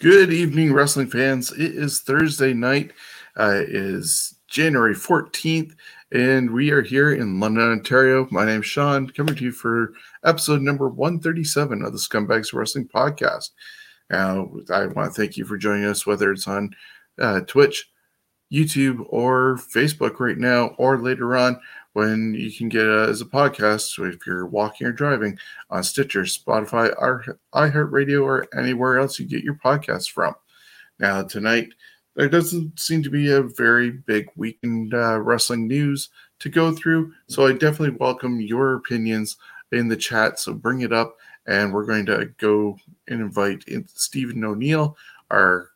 Good evening, wrestling fans. It is Thursday night. Uh, is January 14th, and we are here in London, Ontario. My name's Shawn, coming to you for episode number 137 of the Scumbags Wrestling Podcast. Now, I want to thank you for joining us, whether it's on uh, Twitch, YouTube, or Facebook right now, or later on when you can get it as a podcast. So if you're walking or driving on Stitcher, Spotify, iHeartRadio, or anywhere else you get your podcasts from. Now, tonight, there doesn't seem to be a very big weekend uh, wrestling news to go through. So I definitely welcome your opinions in the chat. So bring it up, and we're going to go and invite in Steven O'Neill, our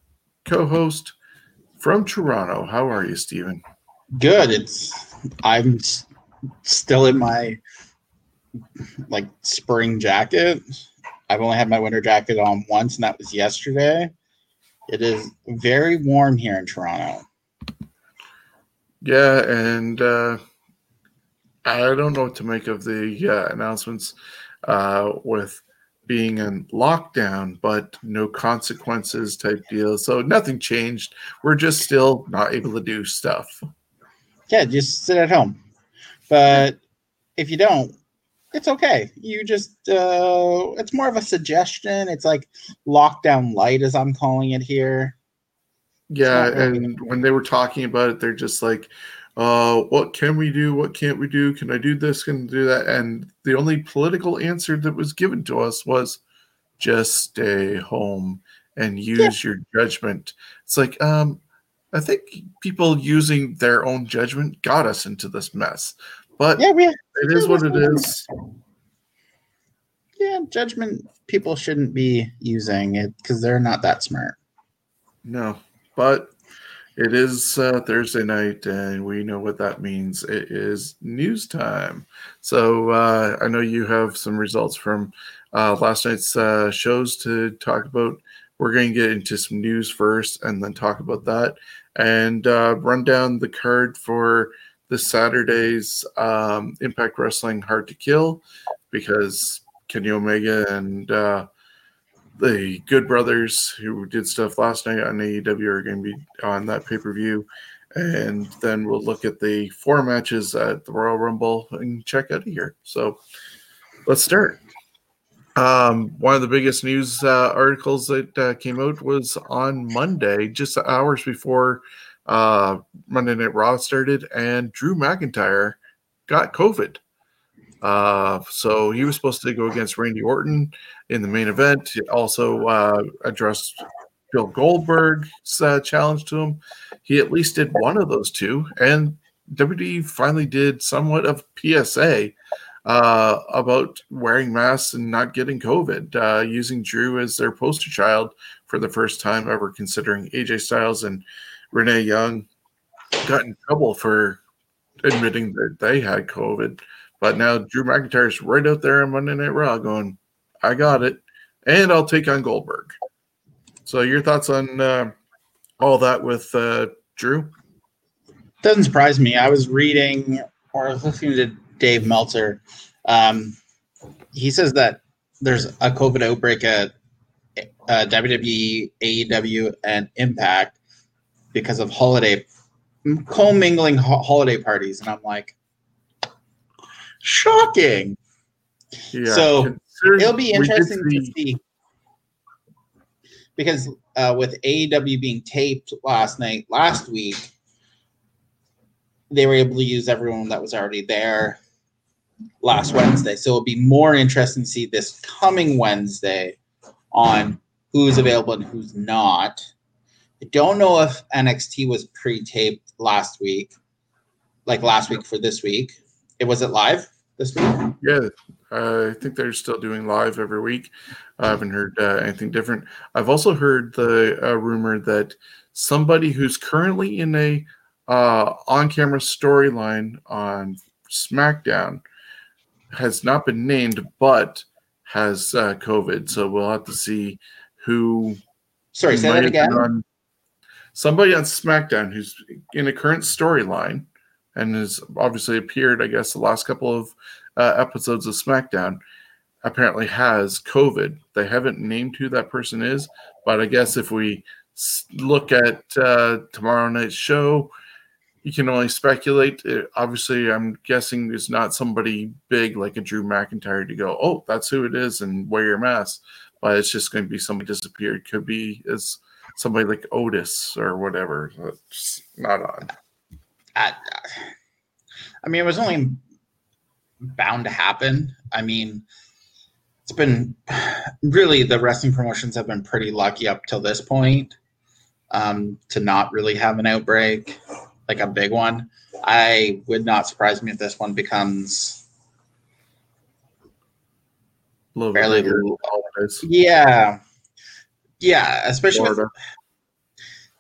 co host from Toronto. How are you, Steven? Good. It's I'm still in my like spring jacket. I've only had my winter jacket on once, and that was yesterday. It is very warm here in Toronto. Yeah, and uh, I don't know what to make of the uh, announcements uh, with being in lockdown, but no consequences type deal. So nothing changed. We're just still not able to do stuff. Yeah, just sit at home. But if you don't, it's okay. You just uh it's more of a suggestion. It's like lockdown light as I'm calling it here. Yeah, and when they were talking about it, they're just like, uh, what can we do? What can't we do? Can I do this? Can I do that? And the only political answer that was given to us was just stay home and use yeah. your judgment. It's like, um, I think people using their own judgment got us into this mess. But yeah, we, it is what it is. Yeah, judgment people shouldn't be using it because they're not that smart. No, but it is uh, Thursday night, and we know what that means. It is news time. So uh, I know you have some results from uh, last night's uh, shows to talk about. We're going to get into some news first, and then talk about that, and uh, run down the card for this Saturday's um, Impact Wrestling Hard to Kill because Kenny Omega and uh, the Good Brothers, who did stuff last night on AEW, are going to be on that pay per view. And then we'll look at the four matches at the Royal Rumble and check out of here. So let's start. Um, one of the biggest news uh, articles that uh, came out was on Monday, just hours before uh, Monday Night Raw started, and Drew McIntyre got COVID. Uh, so he was supposed to go against Randy Orton in the main event. He also uh, addressed Bill Goldberg's uh, challenge to him. He at least did one of those two, and WWE finally did somewhat of PSA uh, about wearing masks and not getting COVID, uh, using Drew as their poster child for the first time ever, considering AJ Styles and Renee Young got in trouble for admitting that they had COVID. But now Drew McIntyre's right out there on Monday Night Raw going, I got it. And I'll take on Goldberg. So, your thoughts on uh, all that with uh, Drew? Doesn't surprise me. I was reading or listening to Dave Meltzer. Um, he says that there's a COVID outbreak at uh, WWE, AEW, and Impact because of holiday commingling ho- holiday parties, and I'm like, shocking. Yeah. So it'll be interesting to see because uh, with AEW being taped last night, last week, they were able to use everyone that was already there last Wednesday. So it'll be more interesting to see this coming Wednesday on who's available and who's not. I don't know if NXT was pre-taped last week, like last week for this week. It was it live this week? Yeah, I think they're still doing live every week. I haven't heard uh, anything different. I've also heard the uh, rumor that somebody who's currently in a uh, on-camera storyline on SmackDown has not been named, but has uh, COVID. So we'll have to see who. Sorry, say that again. On, somebody on SmackDown who's in a current storyline and has obviously appeared, I guess, the last couple of uh, episodes of SmackDown apparently has COVID. They haven't named who that person is, but I guess if we look at uh, tomorrow night's show, you can only speculate. It, obviously, I'm guessing it's not somebody big like a Drew McIntyre to go, oh, that's who it is, and wear your mask. But it's just going to be somebody disappeared. Could be as somebody like Otis or whatever. It's not on. I, I mean, it was only bound to happen. I mean, it's been really the wrestling promotions have been pretty lucky up till this point um, to not really have an outbreak, like a big one. I would not surprise me if this one becomes fairly. Yeah, yeah, especially with,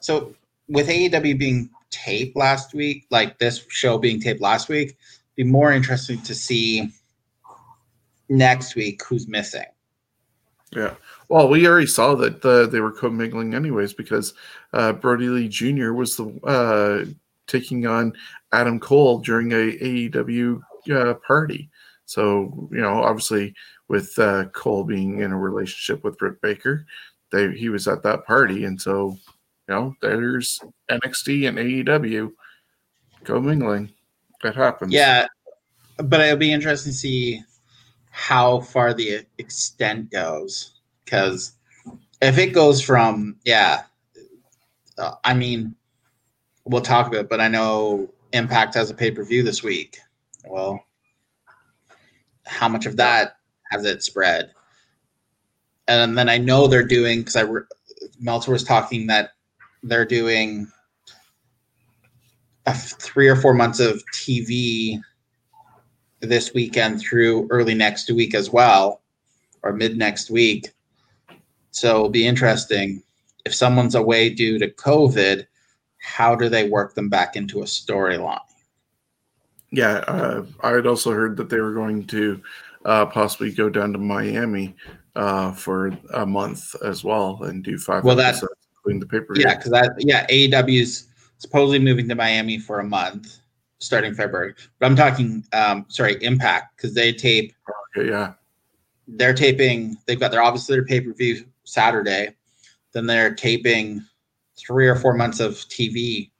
so with AEW being taped last week, like this show being taped last week, be more interesting to see next week who's missing. Yeah. Well, we already saw that the, they were commingling anyways because uh, Brodie Lee Jr. was the uh, taking on Adam Cole during a AEW uh, party. So you know, obviously, with uh, Cole being in a relationship with Britt Baker, they he was at that party, and so you know, there's NXT and AEW commingling. That happens. Yeah, but it'll be interesting to see how far the extent goes because if it goes from yeah uh, i mean we'll talk about it but i know impact has a pay-per-view this week well how much of that has it spread and then i know they're doing because i meltzer was talking that they're doing three or four months of tv this weekend through early next week as well, or mid next week. So it'll be interesting. If someone's away due to COVID, how do they work them back into a storyline? Yeah, uh, I had also heard that they were going to uh, possibly go down to Miami uh, for a month as well and do five well, that's including the paper. Yeah, because that yeah, AEW's supposedly moving to Miami for a month starting February. But I'm talking, um, sorry, Impact because they tape. Okay, yeah. They're taping. They've got their obviously their pay per view Saturday. Then they're taping three or four months of TV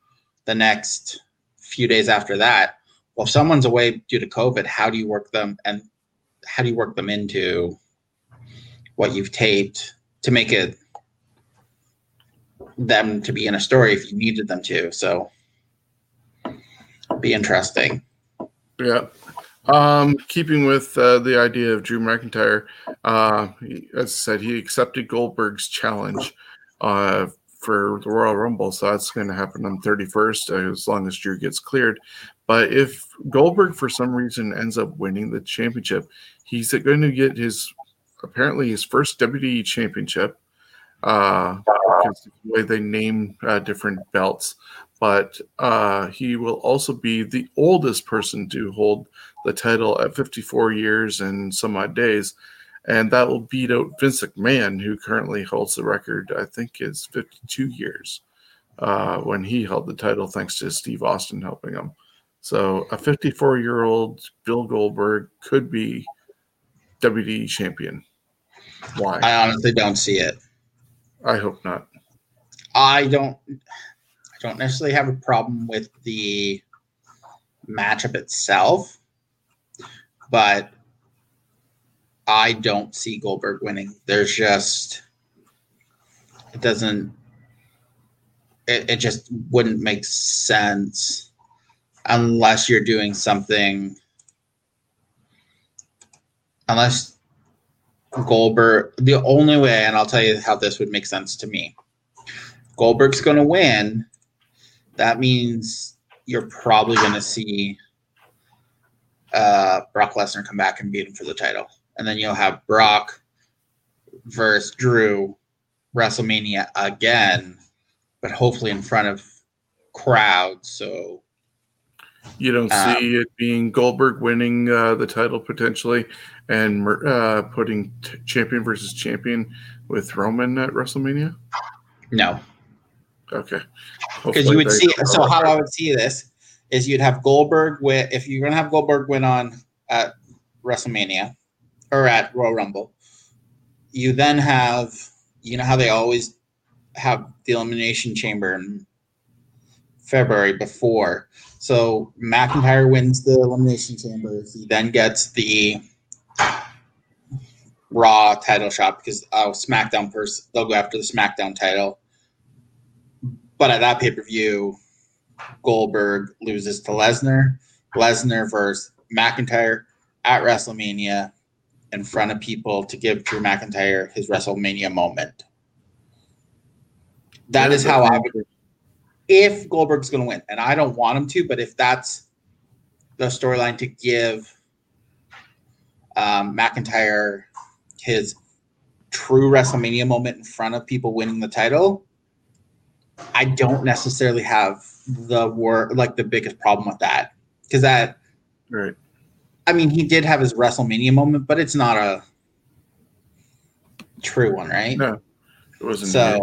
the next few days after that. Well, if someone's away due to COVID, how do you work them and how do you work them into what you've taped to make it them to be in a story if you needed them to? So be interesting. Yeah. Um, keeping with uh, the idea of Drew McIntyre, uh, he, as I said, he accepted Goldberg's challenge uh, for the Royal Rumble, so that's going to happen on 31st uh, as long as Drew gets cleared. But if Goldberg, for some reason, ends up winning the championship, he's going to get his apparently his first WWE championship. Uh, because the way they name uh, different belts, but uh, he will also be the oldest person to hold the title at 54 years and some odd days. And that will beat out Vince McMahon, who currently holds the record, I think is 52 years uh, when he held the title, thanks to Steve Austin helping him. So a 54 year old Bill Goldberg could be WWE champion. Why? I honestly don't see it. I hope not. I don't I don't necessarily have a problem with the matchup itself, but I don't see Goldberg winning. There's just it doesn't it, it just wouldn't make sense unless you're doing something unless Goldberg the only way and I'll tell you how this would make sense to me. Goldberg's going to win that means you're probably going to see uh, Brock Lesnar come back and beat him for the title. And then you'll have Brock versus Drew WrestleMania again, but hopefully in front of crowds. So you don't um, see it being Goldberg winning uh, the title potentially and uh, putting t- champion versus champion with Roman at WrestleMania? No. Okay. Because you would see. So how I would see this is you'd have Goldberg win if you're going to have Goldberg win on at WrestleMania or at Royal Rumble. You then have, you know how they always have the Elimination Chamber in February before. So McIntyre wins the Elimination Chamber. He then gets the Raw title shot because uh, SmackDown first. They'll go after the SmackDown title. But at that pay per view, Goldberg loses to Lesnar. Lesnar versus McIntyre at WrestleMania in front of people to give Drew McIntyre his WrestleMania moment. That yeah, is how I would. If Goldberg's going to win, and I don't want him to, but if that's the storyline to give um, McIntyre his true WrestleMania moment in front of people winning the title, I don't necessarily have the word like the biggest problem with that because that right. I mean, he did have his WrestleMania moment, but it's not a true one, right? No, it wasn't. So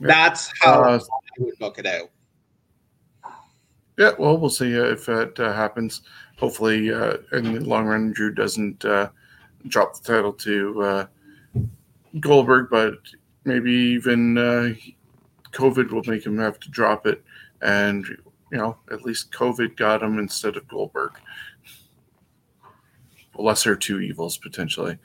that's how uh, I would book it out. Yeah, well, we'll see if it uh, happens. Hopefully, uh, in the long run, Drew doesn't uh, drop the title to uh, Goldberg, but maybe even uh, COVID will make him have to drop it, and you know at least COVID got him instead of Goldberg. Lesser two evils potentially.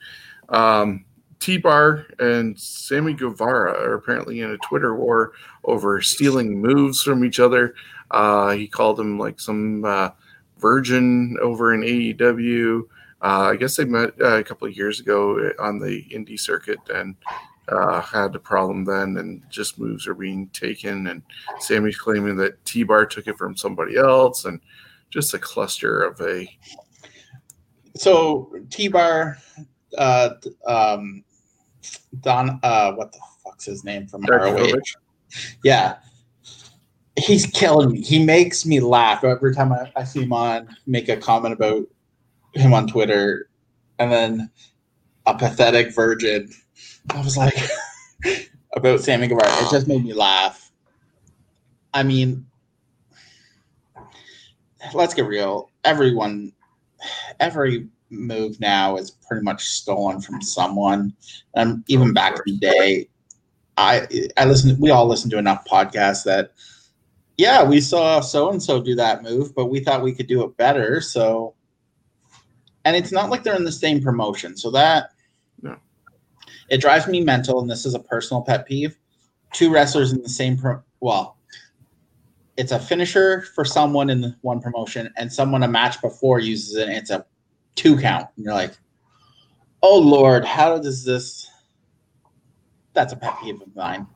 Um, T Bar and Sammy Guevara are apparently in a Twitter war over stealing moves from each other. Uh, he called him like some uh, virgin over in AEW. Uh, I guess they met uh, a couple of years ago on the indie circuit and uh, had a problem then, and just moves are being taken. And Sammy's claiming that T Bar took it from somebody else, and just a cluster of a. So T Bar, uh, um, Don, uh, what the fuck's his name from ROH? Yeah, he's killing me. He makes me laugh every time I, I see him on make a comment about him on Twitter, and then a pathetic virgin. I was like, about Sammy Guevara. It just made me laugh. I mean, let's get real. Everyone, every move now is pretty much stolen from someone. And even back in the day, I I listen. We all listen to enough podcasts that, yeah, we saw so and so do that move, but we thought we could do it better. So and it's not like they're in the same promotion. So that. It drives me mental, and this is a personal pet peeve. Two wrestlers in the same pro well, it's a finisher for someone in one promotion, and someone a match before uses it, it's a two count. And you're like, oh Lord, how does this that's a pet peeve of mine.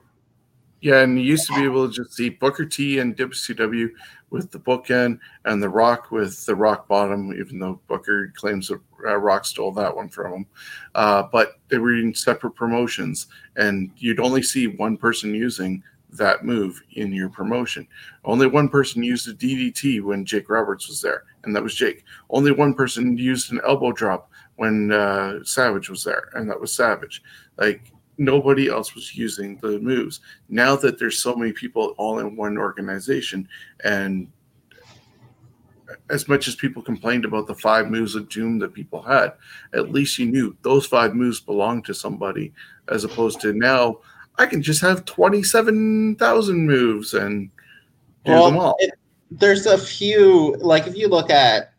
Yeah, and you used to be able to just see Booker T and WCW with the bookend and The Rock with the rock bottom, even though Booker claims that uh, Rock stole that one from him. Uh, but they were in separate promotions, and you'd only see one person using that move in your promotion. Only one person used a DDT when Jake Roberts was there, and that was Jake. Only one person used an elbow drop when uh, Savage was there, and that was Savage. Like nobody else was using the moves. Now that there's so many people all in one organization, and as much as people complained about the five moves of doom that people had, at least you knew those five moves belonged to somebody, as opposed to now I can just have twenty-seven thousand moves and do well, them all. It, there's a few, like if you look at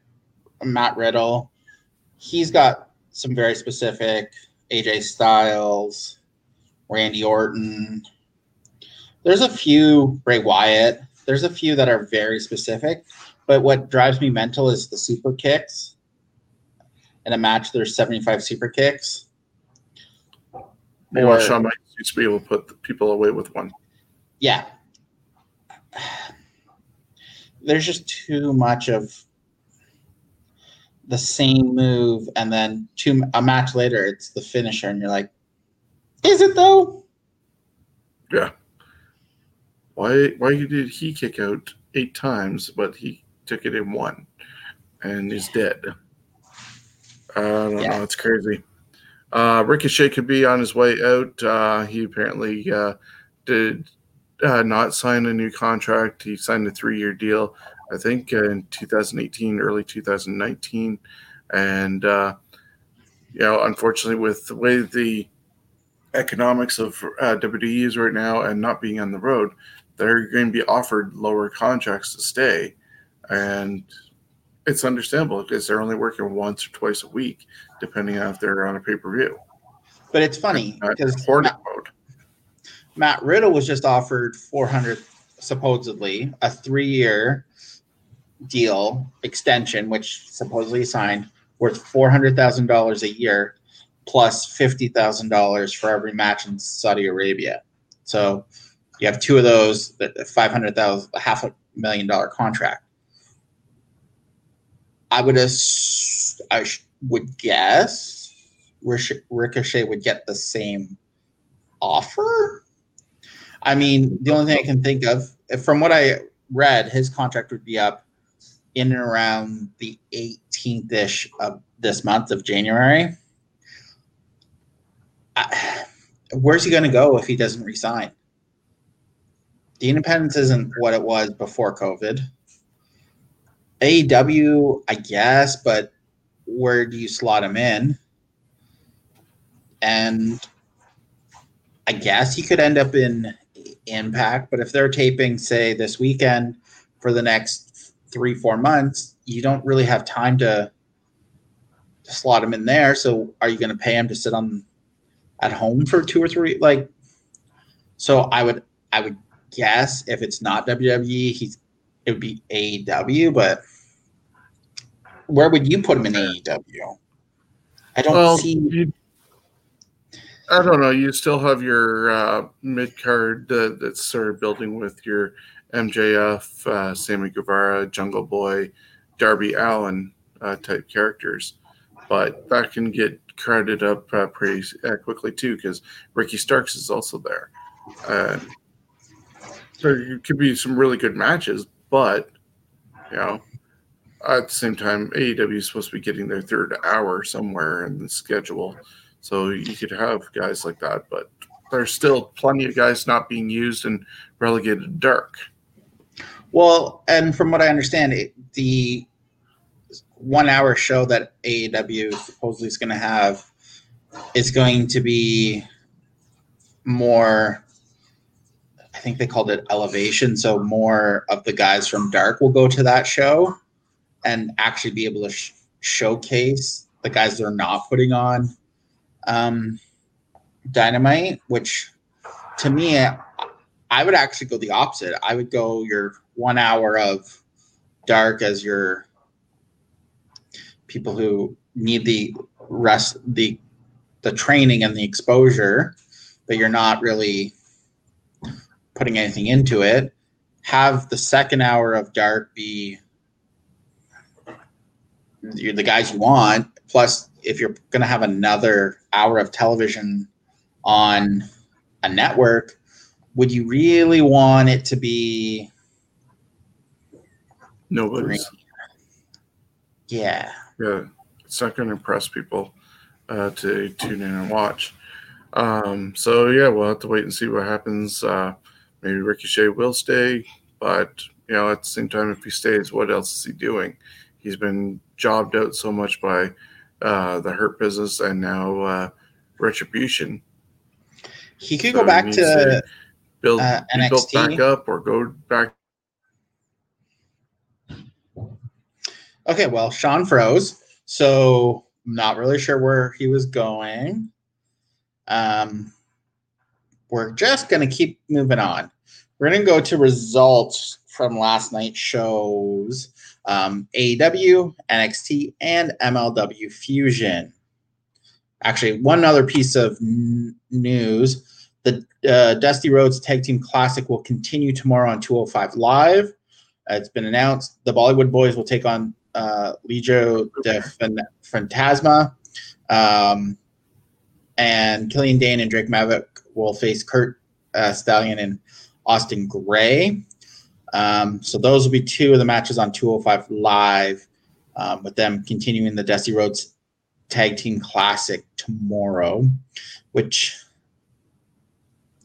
Matt Riddle, he's got some very specific AJ Styles, Randy Orton. There's a few Bray Wyatt. There's a few that are very specific, but what drives me mental is the super kicks. In a match, there's 75 super kicks. Or, Shawn Michaels used to be able to put people away with one. Yeah. There's just too much of the same move, and then two a match later, it's the finisher, and you're like, is it though? Yeah. Why why did he kick out eight times, but he took it in one and he's dead? I don't yeah. know. It's crazy. Uh, Ricochet could be on his way out. Uh, he apparently uh, did uh, not sign a new contract. He signed a three year deal, I think, in 2018, early 2019. And uh, you know, unfortunately, with the way the economics of uh, WWE is right now and not being on the road, they're going to be offered lower contracts to stay, and it's understandable because they're only working once or twice a week, depending on if they're on a pay per view. But it's funny because Matt, Matt Riddle was just offered 400 supposedly a three year deal extension, which supposedly signed worth four hundred thousand dollars a year, plus fifty thousand dollars for every match in Saudi Arabia. So you have two of those, that five hundred thousand, half a million dollar contract. I would ass- I sh- would guess Ricochet would get the same offer. I mean, the only thing I can think of, from what I read, his contract would be up in and around the 18th ish of this month of January. I, where's he going to go if he doesn't resign? The independence isn't what it was before COVID. AEW, I guess, but where do you slot him in? And I guess he could end up in Impact, but if they're taping, say, this weekend for the next three, four months, you don't really have time to, to slot him in there. So are you going to pay him to sit on at home for two or three? Like, so I would, I would guess if it's not WWE, he's, it would be AEW, but where would you put him in AEW? I don't well, see. You, I don't know. You still have your uh, mid card uh, that's sort of building with your MJF, uh, Sammy Guevara, Jungle Boy, Darby Allin uh, type characters, but that can get crowded up uh, pretty uh, quickly too because Ricky Starks is also there. so it could be some really good matches, but you know, at the same time, AEW is supposed to be getting their third hour somewhere in the schedule, so you could have guys like that, but there's still plenty of guys not being used and relegated to dark. Well, and from what I understand, it, the one hour show that AEW supposedly is going to have is going to be more I think they called it elevation. So more of the guys from Dark will go to that show and actually be able to sh- showcase the guys that are not putting on um, Dynamite, which to me, I would actually go the opposite. I would go your one hour of dark as your people who need the rest the the training and the exposure but you're not really putting anything into it have the second hour of dark be you're the guys you want plus if you're going to have another hour of television on a network would you really want it to be Nobody's. Yeah. Yeah. It's not going to impress people uh, to tune in and watch. Um, so, yeah, we'll have to wait and see what happens. Uh, maybe Ricochet will stay, but, you know, at the same time, if he stays, what else is he doing? He's been jobbed out so much by uh, the Hurt business and now uh, Retribution. He could so go back to, to build, uh, build back up or go back Okay, well, Shawn froze, so I'm not really sure where he was going. Um, we're just going to keep moving on. We're going to go to results from last night's shows um, AEW, NXT, and MLW Fusion. Actually, one other piece of n- news the uh, Dusty Rhodes Tag Team Classic will continue tomorrow on 205 Live. Uh, it's been announced the Bollywood Boys will take on uh, Legado del Fantasma. Um, and Killian Dain and Drake Maverick will face Curt uh, Stallion and August Grey. Um, so those will be two of the matches on 205 Live, um, with them continuing the Dusty Rhodes Tag Team Classic tomorrow, which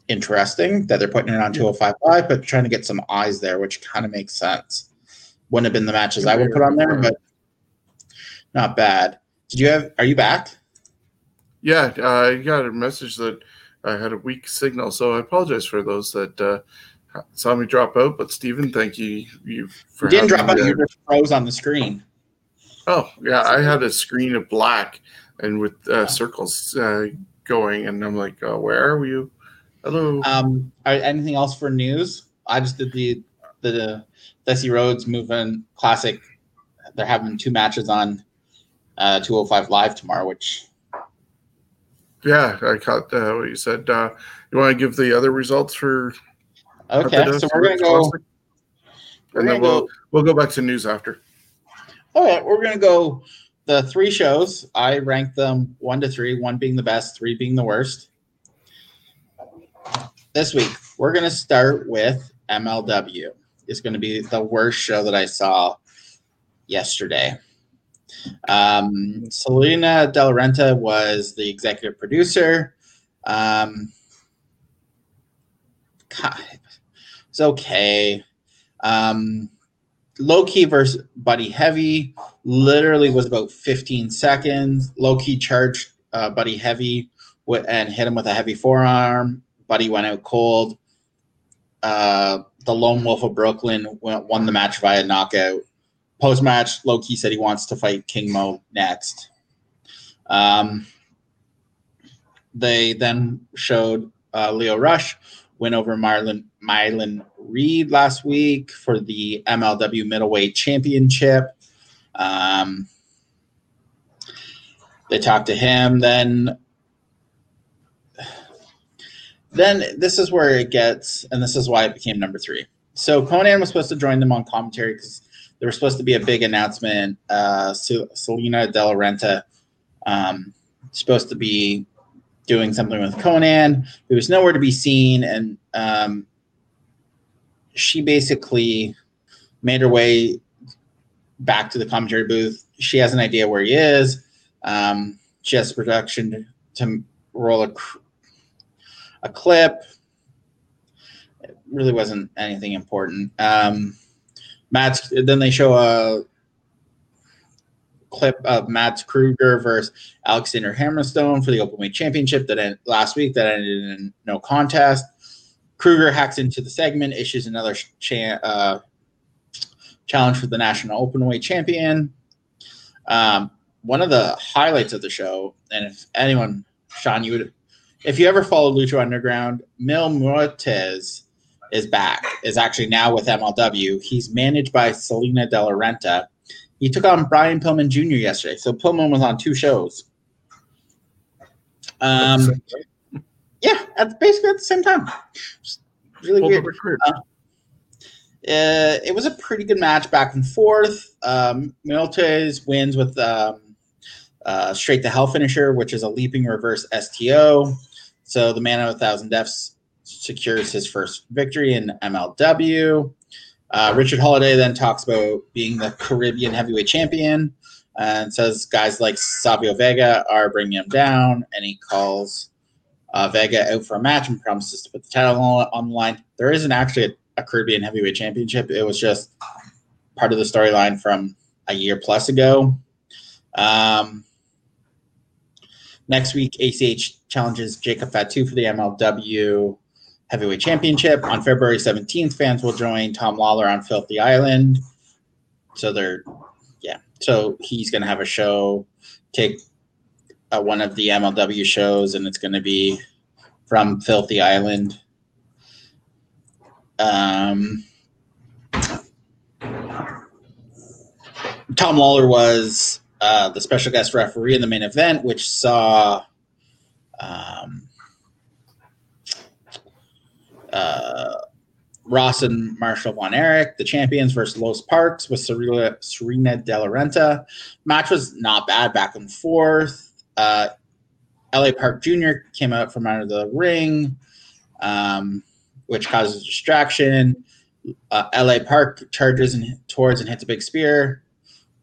interesting that they're putting it on 205 Live, but trying to get some eyes there, which kind of makes sense wouldn't have been the matches I would put on there, but not bad. Did you have? Are you back? Yeah, uh, I got a message that I had a weak signal, so I apologize for those that uh, saw me drop out. But Steven, thank you you You didn't drop out. You just froze on the screen. Oh yeah, I had a screen of black and with uh, circles uh, going, and I'm like, uh, where are you? Hello. Um, anything else for news? I just did the the Desi Rhodes Movement Classic. They're having two matches on uh, 205 Live tomorrow, which yeah, I caught uh, what you said. Uh, you want to give the other results for? Okay. So we're gonna go. We're and gonna then we'll go. we'll go back to news after. All right, we're gonna go the three shows. I ranked them one to three, one being the best, three being the worst. This week, we're gonna start with MLW. It's gonna be the worst show that I saw yesterday. Um, Salina De La Renta was the executive producer. Um, God, it's okay. Um, Low Ki versus Buddy Heavy literally was about 15 seconds. Low Ki charged uh, Buddy Heavy and hit him with a heavy forearm. Buddy went out cold. Uh, the Lone Wolf of Brooklyn went, won the match via knockout. Post match, Low Ki said he wants to fight King Mo next. Um, they then showed uh, Lio Rush win over Marlon Mylan Reed last week for the MLW Middleweight Championship. Um, they talked to him. Then, then this is where it gets, and this is why it became number three. So Konnan was supposed to join them on commentary because there was supposed to be a big announcement. Uh, Sel- Salina De La Renta um, supposed to be doing something with Konnan. who was nowhere to be seen, and um, she basically made her way back to the commentary booth. She has an idea where he is. Um, she has production to roll a, a clip. It really wasn't anything important. Um, Matt's then they show a clip of Mads Krugger versus Alexander Hammerstone for the Openweight Championship that ended last week that ended in no contest. Krugger hacks into the segment, issues another cha- uh, challenge for the national openweight champion. Um, one of the highlights of the show, and if anyone, Shawn, you would, if you ever followed Lucha Underground, Mil Muertes is back. Is actually now with MLW. He's managed by Salina De La Renta. He took on Brian Pillman Jr. yesterday, so Pillman was on two shows. Um, yeah, at basically at the same time. Just really Hold weird. the. Uh, it was a pretty good match back and forth. Um, Miltes wins with um, uh, straight to hell finisher, which is a leaping reverse STO. So the man of a thousand deaths secures his first victory in MLW. Uh, Richard Holliday then talks about being the Caribbean heavyweight champion and says guys like Savio Vega are bringing him down, and he calls uh, Vega out for a match and promises to put the title on on the line. There isn't actually a a Caribbean Heavyweight Championship. It was just part of the storyline from a year plus ago. Um, next week, ACH challenges Jacob Fatu for the MLW Heavyweight Championship. On February 17th, fans will join Tom Lawlor on Filthy Island. So they're, yeah. So he's going to have a show, take one of the MLW shows, and it's going to be from Filthy Island. Um, Tom Lawlor was uh, the special guest referee in the main event, which saw um, uh, Ross and Marshall Von Erich, the champions, versus Los Parks with Serena, Serena De La Renta. Match was not bad, back and forth. Uh, LA Park Jr. came out from under the ring. Um, which causes distraction. Uh, LA Park charges and towards and hits a big spear,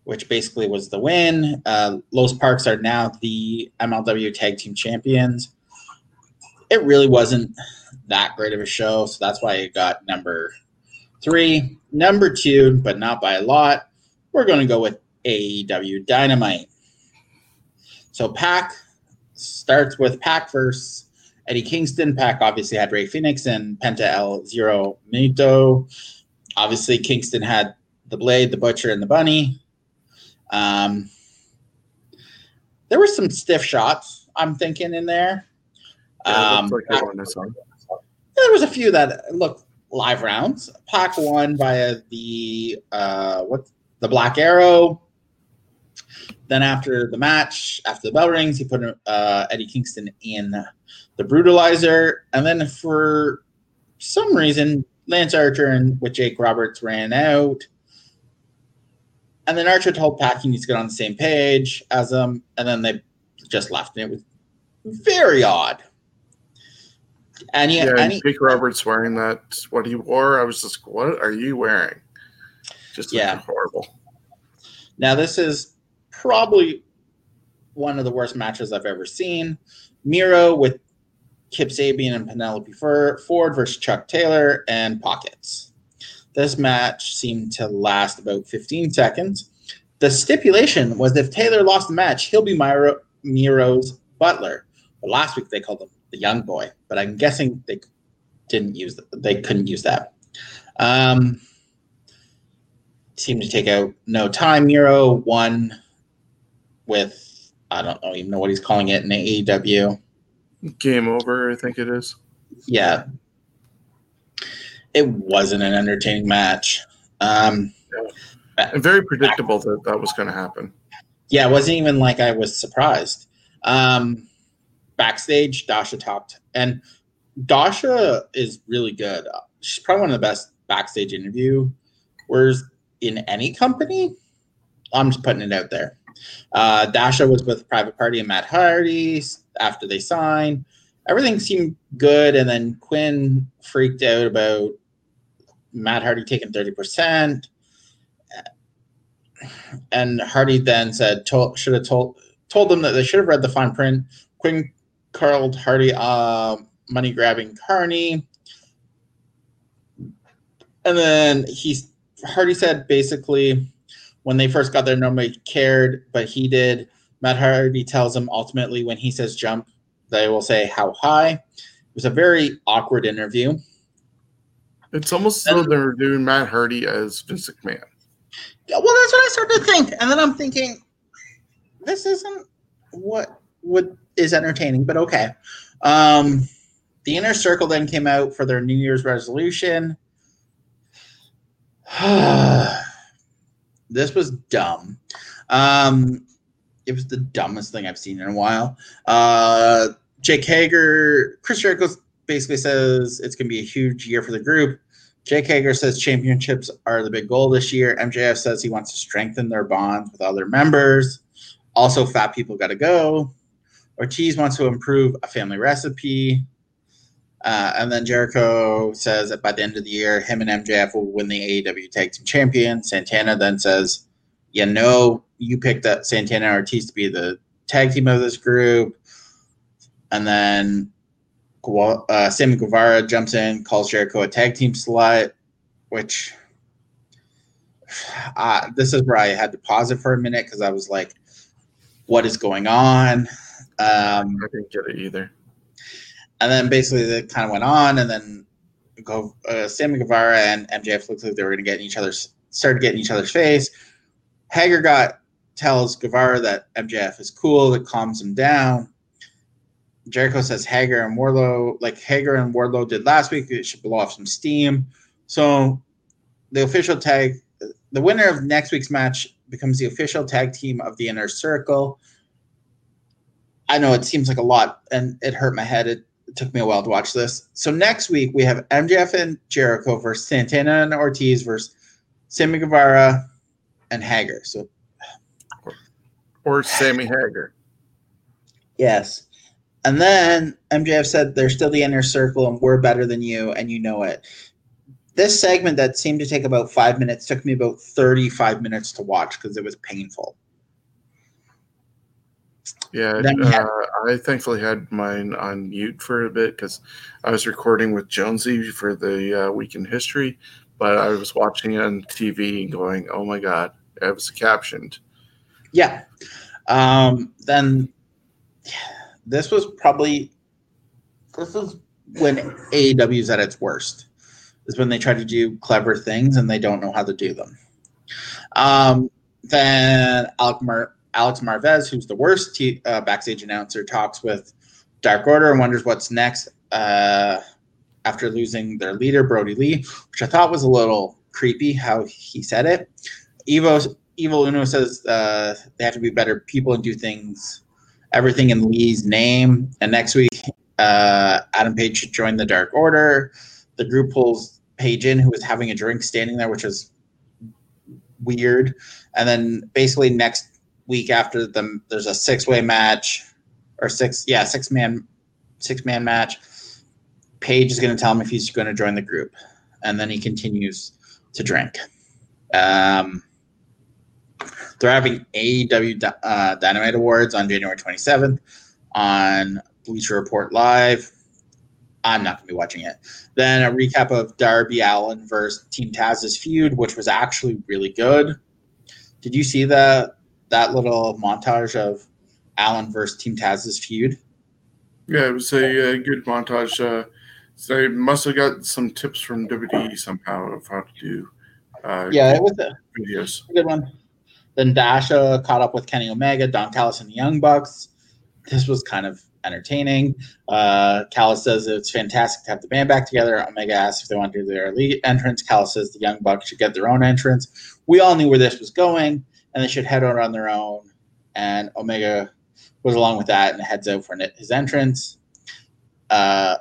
which basically was the win. Uh, Los Parks are now the MLW Tag Team Champions. It really wasn't that great of a show, so that's why it got number three. Number two, but not by a lot, we're going to go with AEW Dynamite. So, Pac, starts with Pac versus Eddie Kingston. Pac obviously had Rey Fenix and Penta El Zero Miedo. Obviously, Kingston had the Blade, the Butcher, and the Bunny. Um, there were some stiff shots, I'm thinking, in there. Yeah, Um, like they won this one. there was a few that looked live rounds. Pac won via the uh, what the Black Arrow. Then after the match, after the bell rings, he put uh, Eddie Kingston in the Brutalizer, and then for some reason, Lance Archer and with Jake Roberts ran out. And then Archer told Pac he needs to get on the same page as them, and then they just left. And it was very odd. And he, Yeah, and he, Jake Roberts wearing that what he wore. I was just, what are you wearing? Just Yeah. horrible. Now, this is probably one of the worst matches I've ever seen. Miro with Kip Sabian and Penelope Ford versus Chuck Taylor and Pockets. This match seemed to last about 15 seconds. The stipulation was if Taylor lost the match, he'll be Miro, Miro's butler. But last week they called him the young boy, but I'm guessing they didn't use they couldn't use that. Um, seemed to take out no time. Miro won with I don't know even know what he's calling it in AEW. Game over, I think it is. Yeah, it wasn't an entertaining match. Um, And very predictable that that was going to happen. yeah, it wasn't even like I was surprised. Um, backstage, Dasha talked, and Dasha is really good. She's probably one of the best backstage interviewers in any company. I'm just putting it out there. Uh, Dasha was with Private Party and Matt Hardy after they signed. Everything seemed good, and then Quen freaked out about Matt Hardy taking 30%. And Hardy then said, told, should have told told them that they should have read the fine print. Quen called Hardy uh, money grabbing Carney. And then he's Hardy said basically when they first got there, nobody cared, but he did. Matt Hardy tells him ultimately when he says jump, they will say how high. It was a very awkward interview. It's almost as though they're doing Matt Hardy as Vince McMahon. Yeah, Well, that's what I started to think, and then I'm thinking, this isn't what would is entertaining, but okay. Um, the inner circle then came out for their New Year's resolution. this was dumb. Um, it was the dumbest thing I've seen in a while. Uh, Jake Hager, Chris Jericho basically says it's going to be a huge year for the group. Jake Hager says championships are the big goal this year. MJF says he wants to strengthen their bond with other members. Also, fat people got to go. Ortiz wants to improve a family recipe. Uh, and then Jericho says that by the end of the year, him and MJF will win the AEW Tag Team Champion. Santana then says, "You know, you picked up Santana and Ortiz to be the tag team of this group." And then uh, Sammy Guevara jumps in, calls Jericho a tag team slut, which uh, this is where I had to pause it for a minute because I was like, "What is going on?" Um, I didn't get it either. And then basically it kind of went on, and then go uh, Sammy Guevara and MJF looked like they were going to get in each other's started getting each other's face. Hager got tells Guevara that MJF is cool, that calms him down. Jericho says Hager and Warlow, like Hager and Wardlow did last week, it should blow off some steam. So the official tag, the winner of next week's match becomes the official tag team of the Inner Circle. I know it seems like a lot, and it hurt my head. It took me a while to watch this. So next week we have MJF and Jericho versus Santana and Ortiz versus Sammy Guevara and Hager. So Or Sammy Hager. Yes. And then MJF said they're still the inner circle and we're better than you and you know it. This segment that seemed to take about five minutes took me about 35 minutes to watch because it was painful. Yeah, uh, have- I thankfully had mine on mute for a bit because I was recording with Jonesy for the uh, week in history, but I was watching it on TV and going, "Oh my god!" It was captioned. Yeah. Um, then this was probably this is when AEW is at its worst. Is when they try to do clever things and they don't know how to do them. Um, then Alex, Mar- Alex Marvez, who's the worst t- uh, backstage announcer, talks with Dark Order and wonders what's next uh, after losing their leader, Brodie Lee, which I thought was a little creepy how he said it. Evo Evil Uno says uh, they have to be better people and do things, everything in Lee's name. And next week, uh, Adam Page should join the Dark Order. The group pulls Page in, who was having a drink standing there, which was weird. And then basically next week after them, there's a six way match or six, yeah, six man, six man match. Page is going to tell him if he's going to join the group, and then he continues to drink. Um, they're having AEW uh, Dynamite Awards on January 27th on Bleacher Report Live. I'm not going to be watching it. Then a recap of Darby Allin versus Team Taz's feud, which was actually really good. Did you see that that little montage of Allin versus Team Taz's feud? Yeah, it was a, a good montage. Uh, so they must have got some tips from WWE somehow of how to do. Uh, yeah, it was a videos. A good one. Then Dasha caught up with Kenny Omega, Don Callis, and the Young Bucks. This was kind of entertaining. Uh, Callis says it's fantastic to have the band back together. Omega asks if they want to do their elite entrance. Callis says the Young Bucks should get their own entrance. We all knew where this was going, and they should head out on their own. And Omega goes along with that and heads out for his entrance. Uh,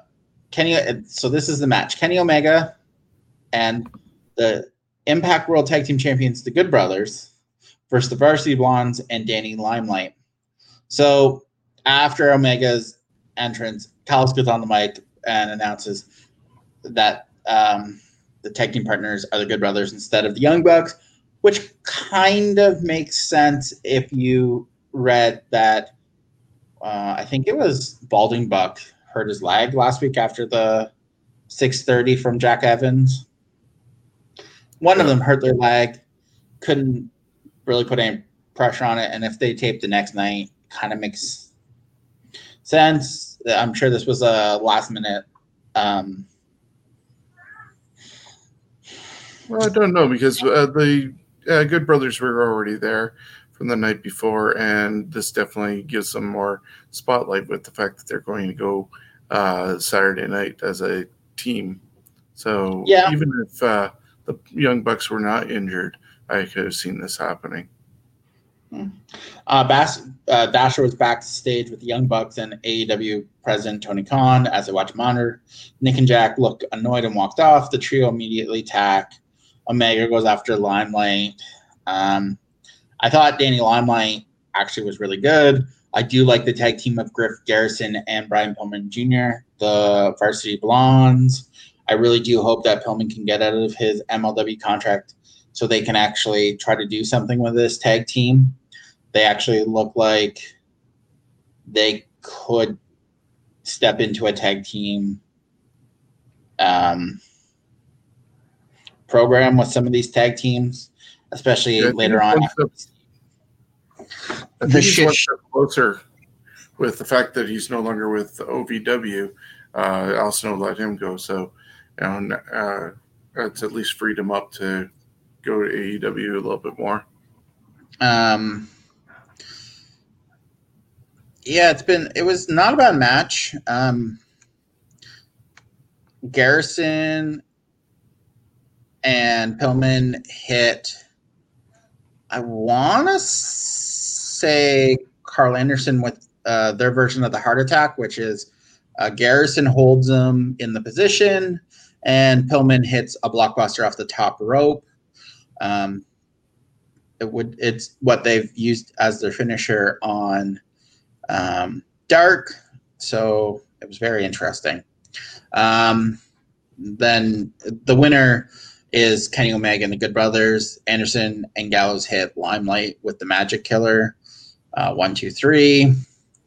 Kenny, so this is the match: Kenny Omega and the Impact World Tag Team Champions, the Good Brothers versus the Varsity Blondes and Danny Limelight. So after Omega's entrance, Callis goes on the mic and announces that um, the tag team partners are the Good Brothers instead of the Young Bucks, which kind of makes sense if you read that. Uh, I think it was Balding Buck hurt his leg last week after the 630 from Jack Evans. One of them hurt their leg, couldn't really put any pressure on it. And if they tape the next night, kind of makes sense. I'm sure this was a last minute. Um, well, I don't know because uh, the uh, Good Brothers were already there from the night before, and this definitely gives them more spotlight with the fact that they're going to go uh, Saturday night as a team. So yeah. even if uh, the Young Bucks were not injured, I could have seen this happening. Hmm. Uh, Bass, uh, Dasha was backstage with the Young Bucks and AEW president Tony Khan as they watch monitor. Nick and Jack look annoyed and walked off. The trio immediately attack. Omega goes after Limelight. Um, I thought Danny Limelight actually was really good. I do like the tag team of Griff Garrison and Brian Pillman Jr., the Varsity Blondes. I really do hope that Pillman can get out of his MLW contract so they can actually try to do something with this tag team. They actually look like they could step into a tag team um, program with some of these tag teams, especially yeah, later on. I think he's one step closer with the fact that he's no longer with OVW. Uh, let him go, so know, uh, it's at least freed him up to go to AEW a little bit more. Um, yeah, it's been it was not a bad match. Um, Garrison and Pillman hit. I want to say Carl Anderson with uh, their version of the heart attack, which is uh, Garrison holds him in the position, and Pillman hits a blockbuster off the top rope. Um, it would it's what they've used as their finisher on um, Dark, so it was very interesting. Um, then the winner is Kenny Omega and the Good Brothers. Anderson and Gallows hit Limelight with the Magic Killer. Uh, one, two, three.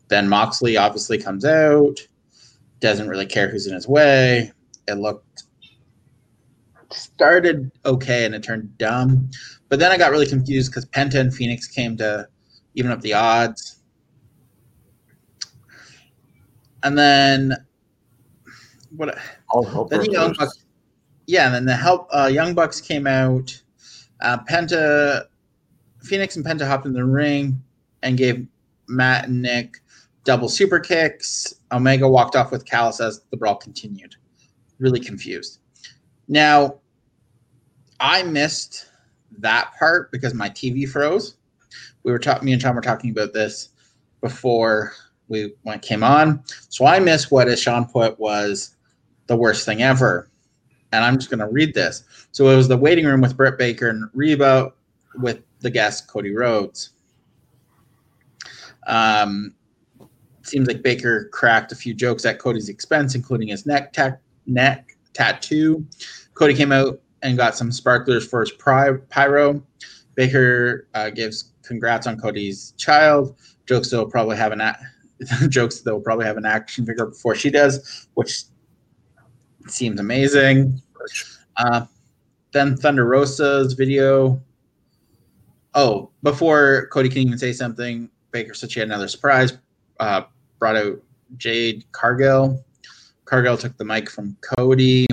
Then Moxley obviously comes out. Doesn't really care who's in his way. It looked started okay and it turned dumb. But then I got really confused because Penta and Fenix came to even up the odds. and then what? I'll. Then the Young Bucks. Bucks, yeah, and then the help uh, Young Bucks came out. Uh, Penta, Fenix and Penta hopped in the ring and gave Matt and Nick double super kicks. Omega walked off with Callis as the brawl continued. Really confused. Now, I missed that part because my TV froze. We were talking. Me and Tom were talking about this before we went came on. So I missed what as Shawn put was the worst thing ever. And I'm just going to read this. So it was the waiting room with Britt Baker and Reba with the guest Cody Rhodes. Um, seems like Baker cracked a few jokes at Cody's expense, including his neck ta- neck tattoo. Cody came out and got some sparklers for his pyro. Baker uh, gives congrats on Cody's child. Jokes they'll probably have an a- jokes they'll probably have an action figure before she does, which seems amazing. Uh, then Thunder Rosa's video. Oh, before Cody can even say something, Baker said she had another surprise. Uh, brought out Jade Cargill. Cargill took the mic from Cody.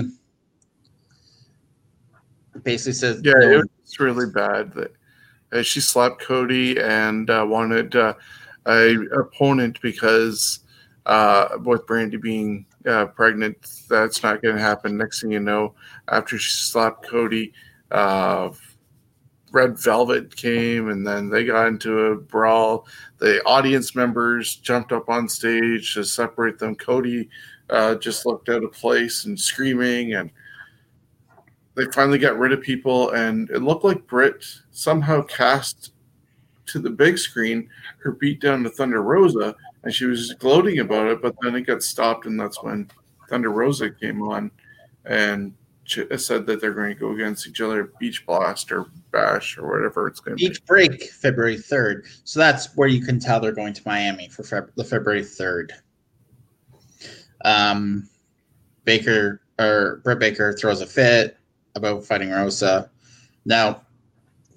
Basically says, Yeah, no- it was really bad. That uh, she slapped Cody and uh, wanted uh, a opponent because uh, with Brandi being uh, pregnant, that's not going to happen. Next thing you know, after she slapped Cody, uh, Red Velvet came and then they got into a brawl. The audience members jumped up on stage to separate them. Cody uh, just looked out of place and screaming and they finally got rid of people, and it looked like Britt somehow cast to the big screen her beat down to Thunder Rosa, and she was gloating about it. But then it got stopped, and that's when Thunder Rosa came on and ch- said that they're going to go against each other, Beach Blast or Bash or whatever it's going to be. Beach break February 3rd. So that's where you can tell they're going to Miami for the February 3rd. Um, Baker or Britt Baker throws a fit about fighting Rosa. Now,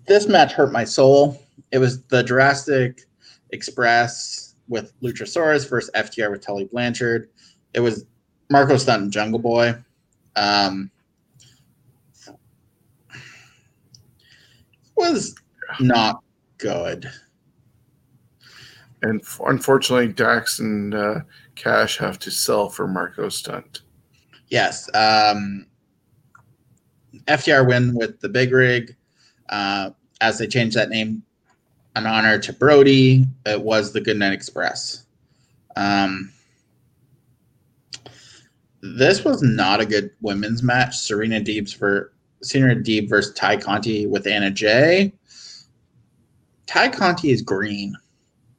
this match hurt my soul. It was the Jurassic Express with Luchasaurus versus FTR with Tully Blanchard. It was Marko Stunt and Jungle Boy. Um, was not good. And unfortunately, Dax and uh, Cash have to sell for Marko Stunt. Yes. Um, FTR win with the big rig. Uh, as they changed that name, an honor to Brodie. It was the Goodnight Express. Um, this was not a good women's match. Serena Deeb's for Serena Deeb versus Ty Conti with Anna Jay. Ty Conti is green.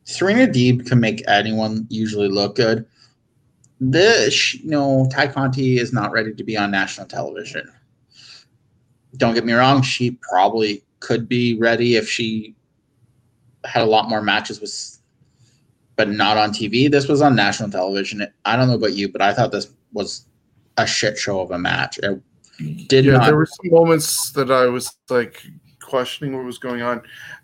Serena Deeb can make anyone usually look good. This, you know, Ty Conti is not ready to be on national television. Don't get me wrong, she probably could be ready if she had a lot more matches with but not on TV. This was on national television. I don't know about you, but I thought this was a shit show of a match. It did yeah, not there were some moments that I was like questioning what was going on.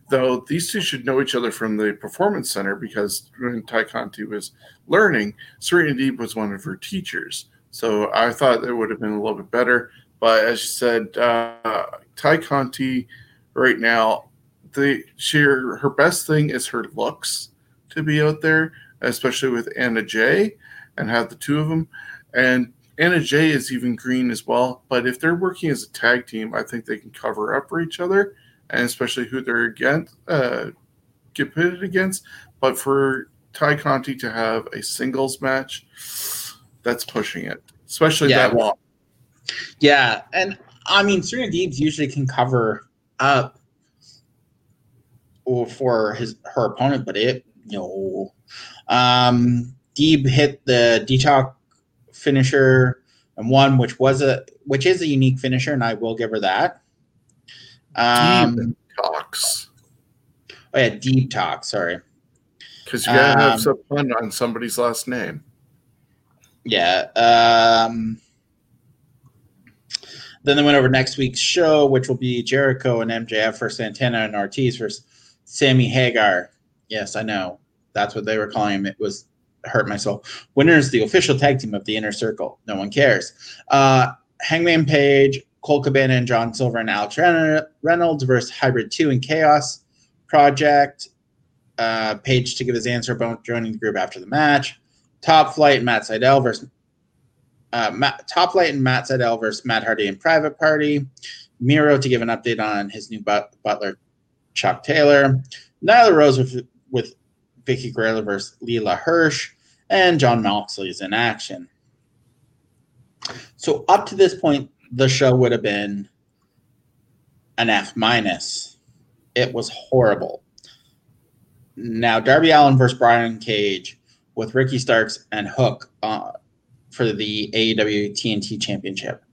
Though these two should know each other from the performance center because when Ty Conti was learning, Serena Deeb was one of her teachers. So I thought it would have been a little bit better. But as you said, uh, Ty Conti right now, the she her best thing is her looks to be out there, especially with Anna Jay and have the two of them. And Anna Jay is even green as well. But if they're working as a tag team, I think they can cover up for each other, and especially who they're against, uh, get pitted against. But for Ty Conti to have a singles match, that's pushing it, especially Yeah. that long. Yeah, and I mean Serena Deebs usually can cover up or for his her opponent, but it no. Um Deeb hit the detox finisher and one which was a which is a unique finisher, and I will give her that. Um Cox, oh yeah, Deeb talk, sorry. because you gotta Um, have some fun on somebody's last name. Yeah. Um, then they went over next week's show, which will be Jericho and MJF for Santana and Ortiz versus Sammy Hagar. Yes, I know. That's what they were calling him. It was hurt my soul. Winners, the official tag team of the Inner Circle. No one cares. Uh, Hangman Page, Colt Cabana, and John Silver and Alex Reynolds versus Hybrid 2 and Chaos Project. Uh, Page to give his answer about joining the group after the match. Top Flight and Matt Sydal versus uh, Matt, Top Flight and Matt Sydal versus Matt Hardy and Private Party. Miro to give an update on his new but- butler, Chuck Taylor. Nyla Rose with, with Vickie Guerrero versus Leyla Hirsch. And Jon Moxley is in action. So up to this point, the show would have been an F minus. It was horrible. Now Darby Allin versus Brian Cage with Ricky Starks and Hook uh, for the AEW TNT Championship.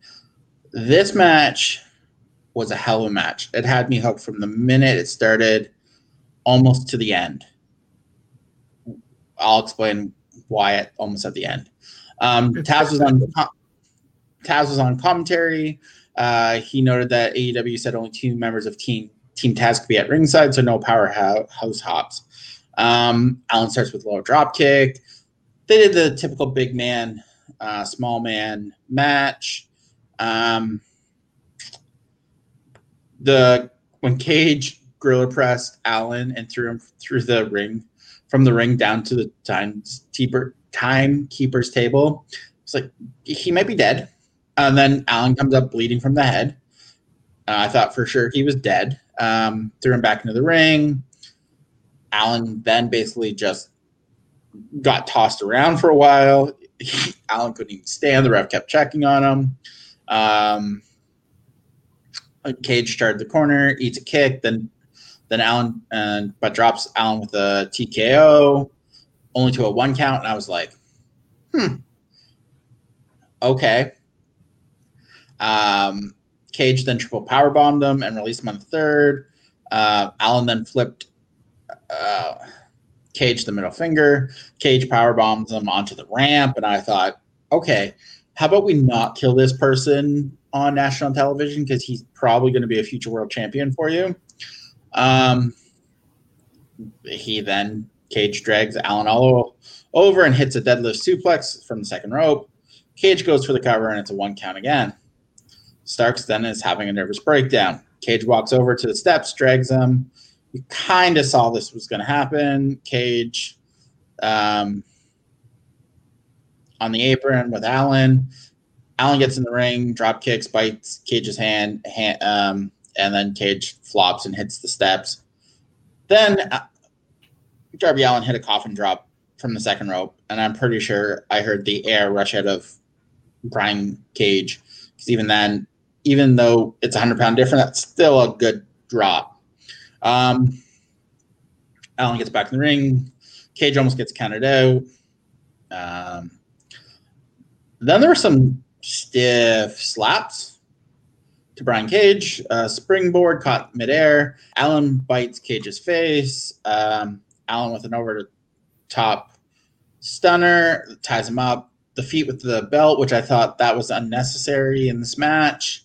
This match was a hell of a match. It had me hooked from the minute it started almost to the end. I'll explain why it almost at the end. Um, Taz was on Taz was on commentary. Uh, he noted that AEW said only two members of Team Team Taz could be at ringside, so no Powerhouse Hobbs. Um, Allin starts with low drop kick. They did the typical big man, uh, small man match. Um, the when Cage gorilla pressed Allin and threw him through the ring from the ring down to the timekeeper timekeeper's table. It's like he might be dead. And then Allin comes up bleeding from the head. Uh, I thought for sure he was dead. Um, threw him back into the ring. Allin then basically just got tossed around for a while. Allin couldn't even stand. The ref kept checking on him. Um, Cage started the corner, eats a kick, then then Allin and but drops Allin with a TKO, only to a one count, and I was like, hmm, okay. Um, Cage then triple power bombed them and released him on the third. Uh, Allin then flipped uh, Cage the middle finger. Cage power bombs them onto the ramp, and I thought, okay, how about we not kill this person on national television because he's probably going to be a future world champion for you. Um, he then Cage drags Allin all over and hits a deadlift suplex from the second rope. Cage goes for the cover and it's a one count again. Starks then is having a nervous breakdown. Cage walks over to the steps, drags him. You kind of saw this was going to happen. Cage um, on the apron with Allin. Allin gets in the ring, drop kicks, bites Cage's hand, hand um, and then Cage flops and hits the steps. Then uh, Darby Allin hit a coffin drop from the second rope, and I'm pretty sure I heard the air rush out of Brian Cage because even then, even though it's 100 pound different, that's still a good drop. Um, Allin gets back in the ring. Cage almost gets counted out. Um, then there were some stiff slaps to Brian Cage. Uh, springboard caught midair. Allin bites Cage's face. Um, Allin with an over top stunner ties him up. The feet with the belt, which I thought that was unnecessary in this match.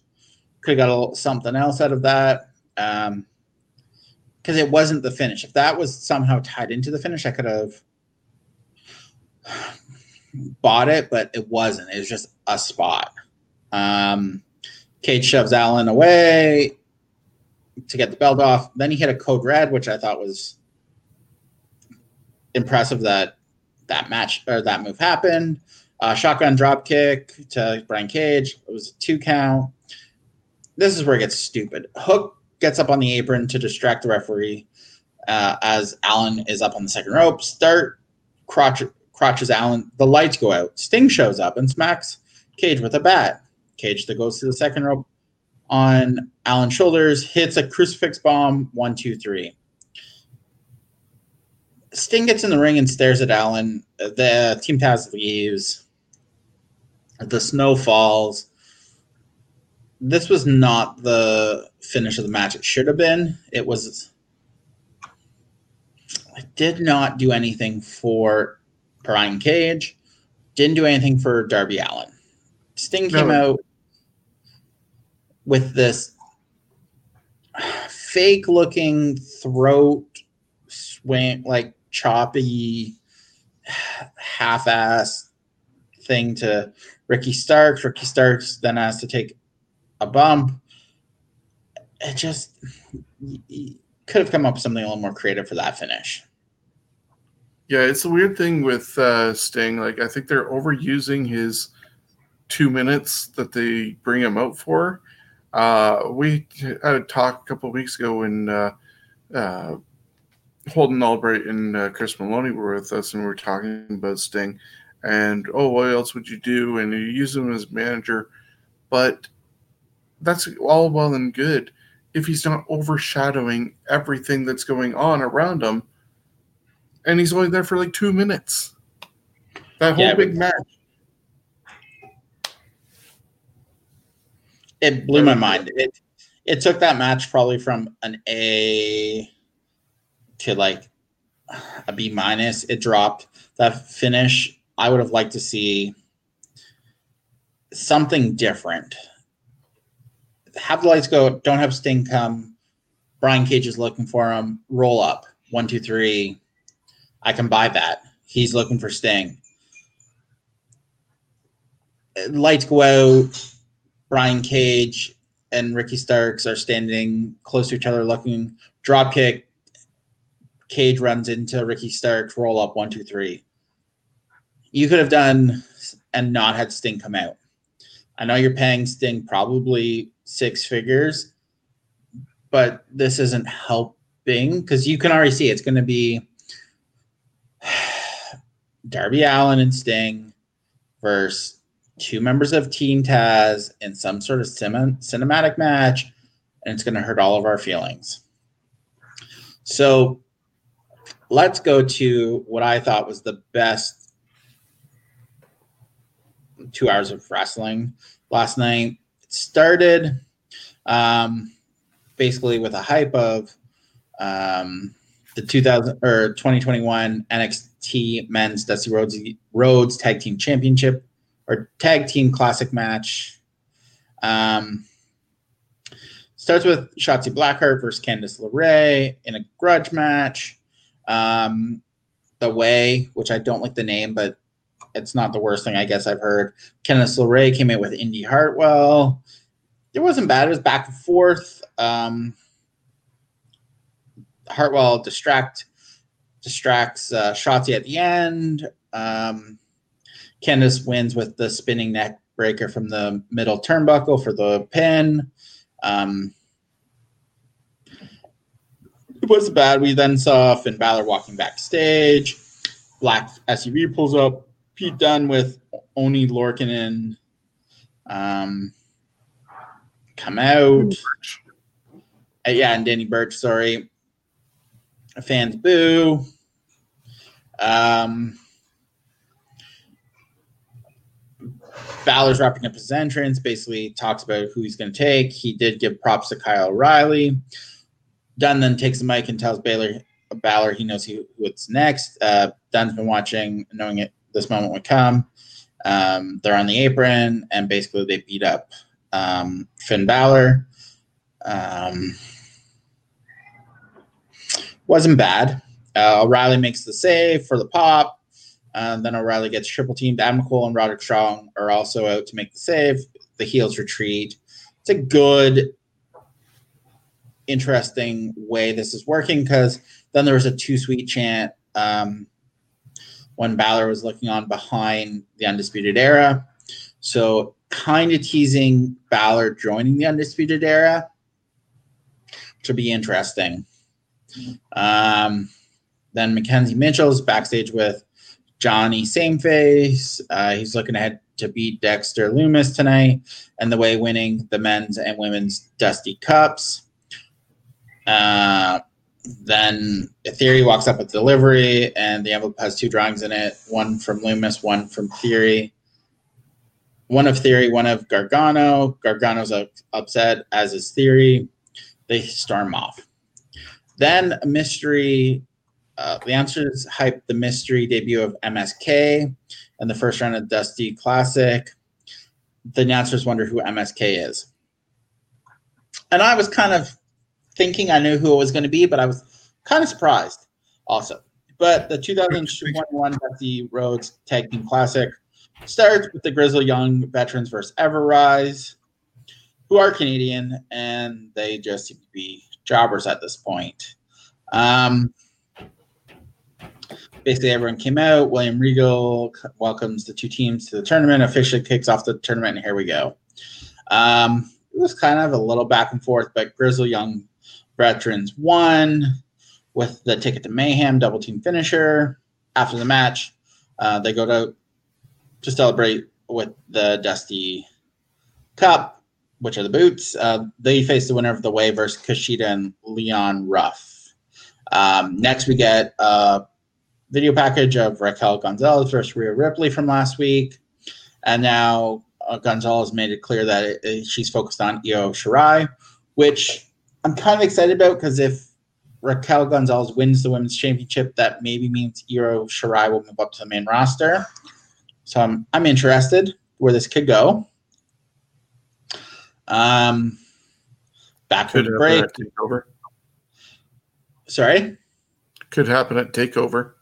Could have got a, something else out of that. Um, because it wasn't the finish. If that was somehow tied into the finish, I could have bought it, but it wasn't. It was just a spot. Um, Cage shoves Allin away to get the belt off. Then he hit a code red, which I thought was impressive that that match or that move happened. Uh, shotgun drop kick to Brian Cage. It was a two count. This is where it gets stupid. Hook gets up on the apron to distract the referee uh, as Allin is up on the second rope. Start crotch crotches Allin. The lights go out. Sting shows up and smacks Cage with a bat. Cage that goes to the second rope on Allin's shoulders, hits a crucifix bomb. One, two, three. Sting gets in the ring and stares at Allin. The team Taz leaves. The snow falls. This was not the finish of the match it should have been. It was. It did not do anything for Brian Cage. Didn't do anything for Darby Allin. Sting came no. out with this fake looking throat swing, like choppy half-ass thing to Ricky Starks. Ricky Starks then has to take a bump. It just could have come up with something a little more creative for that finish. Yeah, it's a weird thing with uh, Sting. Like, I think they're overusing his two minutes that they bring him out for. Uh, we had a talk a couple weeks ago when uh, uh, Holden Albright and uh, Chris Maloney were with us, and we were talking about Sting. And oh, what else would you do? And you use him as manager, but that's all well and good if he's not overshadowing everything that's going on around him and he's only there for like two minutes. That whole yeah, big match. It blew my mind. It it took that match probably from an A to like a B minus. It dropped that finish. I would have liked to see something different. Have the lights go. Don't have Sting come. Brian Cage is looking for him. Roll up. One, two, three I can buy that. He's looking for Sting. Lights go out. Brian Cage and Ricky Starks are standing close to each other, looking drop kick. Cage runs into Ricky Starks, roll up one, two, three. You could have done and not had Sting come out. I know you're paying Sting probably six figures, but this isn't helping because you can already see it's going to be Darby Allin and Sting versus two members of Team Taz in some sort of cinematic match, and it's going to hurt all of our feelings. So let's go to what I thought was the best two hours of wrestling last night. It started um, basically with a hype of um, the 2000 or 2021 NXT Men's Dusty Rhodes Rhodes Tag Team Championship or Tag Team Classic match. Um, starts with Shotzi Blackheart versus Candice LeRae in a grudge match. Um, the Way, which I don't like the name, but it's not the worst thing I guess I've heard. Candice LeRae came in with Indy Hartwell. It wasn't bad. It was back and forth. Um, Hartwell distract distracts uh, Shotzi at the end. Um, Candice wins with the spinning neck breaker from the middle turnbuckle for the pin. Um, it was bad. We then saw Finn Balor walking backstage. Black SUV pulls up. Pete Dunne with Oney Lorcan um, come out. Uh, yeah, and Danny Burch, sorry fans boo. Um, Balor's wrapping up his entrance, basically talks about who he's going to take. He did give props to Kyle O'Reilly. Dunne then takes the mic and tells Baylor, Balor he knows who, what's next. Uh, Dunne's been watching, knowing it this moment would come. Um, they're on the apron, and basically they beat up um, Finn Balor. Um, wasn't bad. Uh, O'Reilly makes the save for the pop. Uh, then O'Reilly gets triple teamed. Adam Cole and Roderick Strong are also out to make the save. The heels retreat. It's a good, interesting way this is working because then there was a too sweet chant um, when Balor was looking on behind the Undisputed Era. So kind of teasing Balor joining the Undisputed Era, will be interesting. Um, then Mackenzie Mitchell's backstage with Johnny Sameface. Uh, he's looking ahead to beat Dexter Lumis tonight, and the way winning the men's and women's Dusty Cups. Uh, then Theory walks up with delivery, and the envelope has two drawings in it one from Lumis, one from Theory. One of Theory, one of Gargano. Gargano's upset, as is Theory. They storm off. Then a mystery. Uh, the answers hype the mystery debut of MSK and the first round of Dusty Classic. The announcers wonder who MSK is. And I was kind of thinking I knew who it was going to be, but I was kind of surprised also. But the 2021 Dusty Rhodes Tag Team Classic starts with the Grizzled Young veterans versus Ever-Rise, who are Canadian, and they just seem to be jobbers at this point. Um, basically, everyone came out. William Regal welcomes the two teams to the tournament, officially kicks off the tournament, and here we go. Um, it was kind of a little back and forth, but Grizzled Young veterans won with the ticket to mayhem double team finisher. After the match, uh, they go to to celebrate with the Dusty Cup, which are the boots. Uh, they face the winner of the way versus Kushida and Leon Ruff. Um, next, we get a video package of Raquel Gonzalez versus Rhea Ripley from last week, and now uh, Gonzalez made it clear that it, it, she's focused on Io Shirai, which I'm kind of excited about because if Raquel Gonzalez wins the women's championship, that maybe means Io Shirai will move up to the main roster. So I'm I'm interested where this could go. Um, back could the break. Takeover. Sorry. Could happen at Takeover.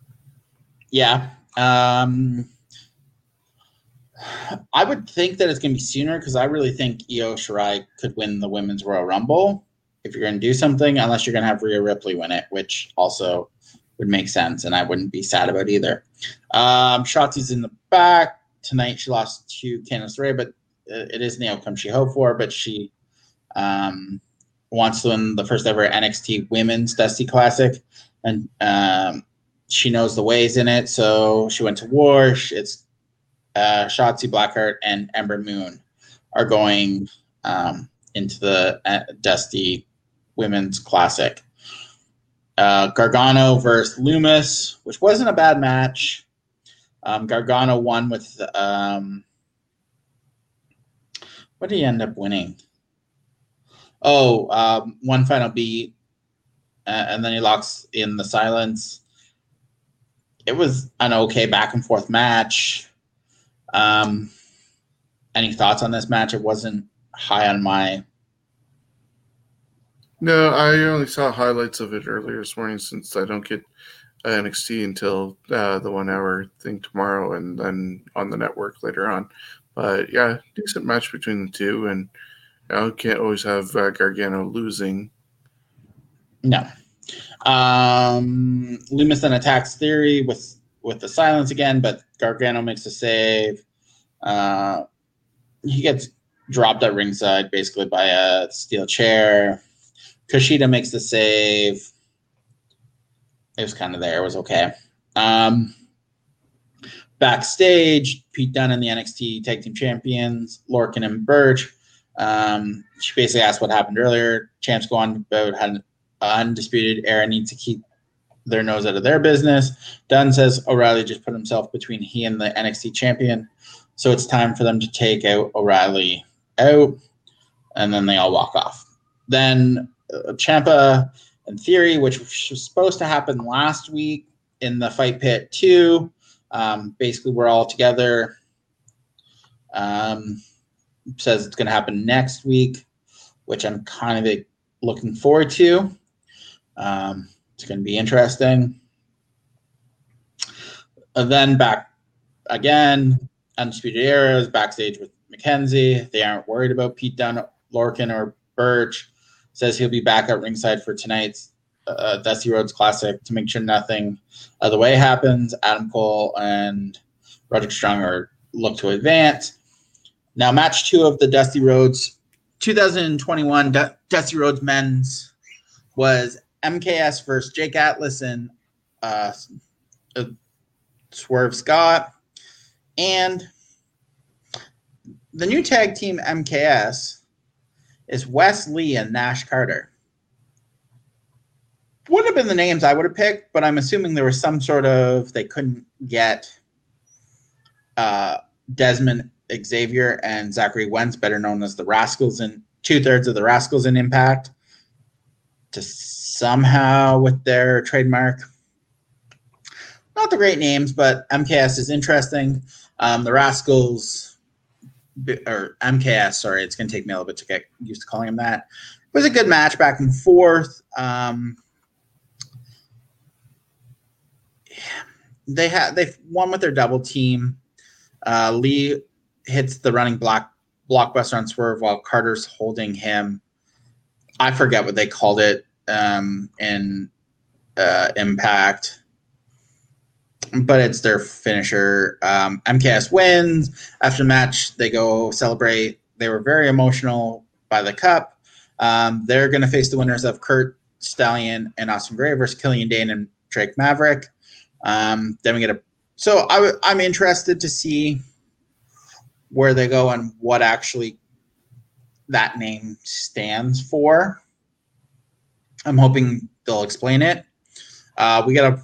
Yeah. Um, I would think that it's going to be sooner because I really think Io Shirai could win the Women's Royal Rumble if you're going to do something, unless you're going to have Rhea Ripley win it, which also would make sense, and I wouldn't be sad about either. Um, Shotzi's in the back tonight. She lost to Candice Ray, but it isn't the outcome she hoped for. But she um, wants to win the first ever NXT Women's Dusty Classic, and um, she knows the ways in it. So she went to war. It's uh, Shotzi Blackheart and Ember Moon are going um, into the uh, Dusty Women's Classic. Uh, Gargano versus Lumis, which wasn't a bad match. Um, Gargano won with um, what did he end up winning? Oh, um, one final beat, uh, and then he locks in the silence. It was an okay back and forth match. Um, any thoughts on this match? It wasn't high on my. No, I only saw highlights of it earlier this morning since I don't get NXT until uh, the one hour thing tomorrow and then on the network later on. But yeah, decent match between the two, and you know, can't always have uh, Gargano losing. No. Um, Lumis then attacks Theory with with the silence again, but Gargano makes a save. Uh, he gets dropped at ringside basically by a steel chair. Kushida makes the save. It was kind of there. It was okay. Um, backstage, Pete Dunne and the NXT Tag Team Champions, Lorcan and Burch. Um, she basically asked what happened earlier. Champs go on about how undisputed era needs to keep their nose out of their business. Dunne says O'Reilly just put himself between he and the NXT champion. So it's time for them to take out O'Reilly out. And then they all walk off. Then uh, Ciampa and Theory, which was supposed to happen last week in the fight pit too. Um, basically, we're all together. Um, says it's going to happen next week, which I'm kind of looking forward to. Um, it's going to be interesting. And then back again, Undisputed Era is backstage with McKenzie. They aren't worried about Pete Dunne, Lorcan, or Burch. Says he'll be back at ringside for tonight's uh, Dusty Rhodes Classic to make sure nothing of the way happens. Adam Cole and Roderick Strong are look to advance. Now, match two of the Dusty Rhodes 2021 D- Dusty Rhodes men's was MKS versus Jake Atlas and uh, uh, Swerve Scott. And the new tag team MKS is Wes Lee and Nash Carter. Would have been the names I would have picked, but I'm assuming there was some sort of they couldn't get uh, Desmond Xavier and Zachary Wentz, better known as the Rascalz, and two thirds of the Rascalz in Impact, to somehow with their trademark. Not the great names, but MKS is interesting. Um, the Rascalz, or MKS, sorry, it's going to take me a little bit to get used to calling them that. It was a good match back and forth. Um, they have they've won with their double team. Uh, Lee hits the running block blockbuster on swerve while Carter's holding him. I forget what they called it um, in uh, Impact, but it's their finisher. Um, MKS wins after the match. They go celebrate. They were very emotional by the cup. Um, they're going to face the winners of Curt Stallion and August Grey versus Killian Dain and Drake Maverick. Um, then we get a. So I'm interested to see where they go and what actually that name stands for. I'm hoping they'll explain it. Uh, we got a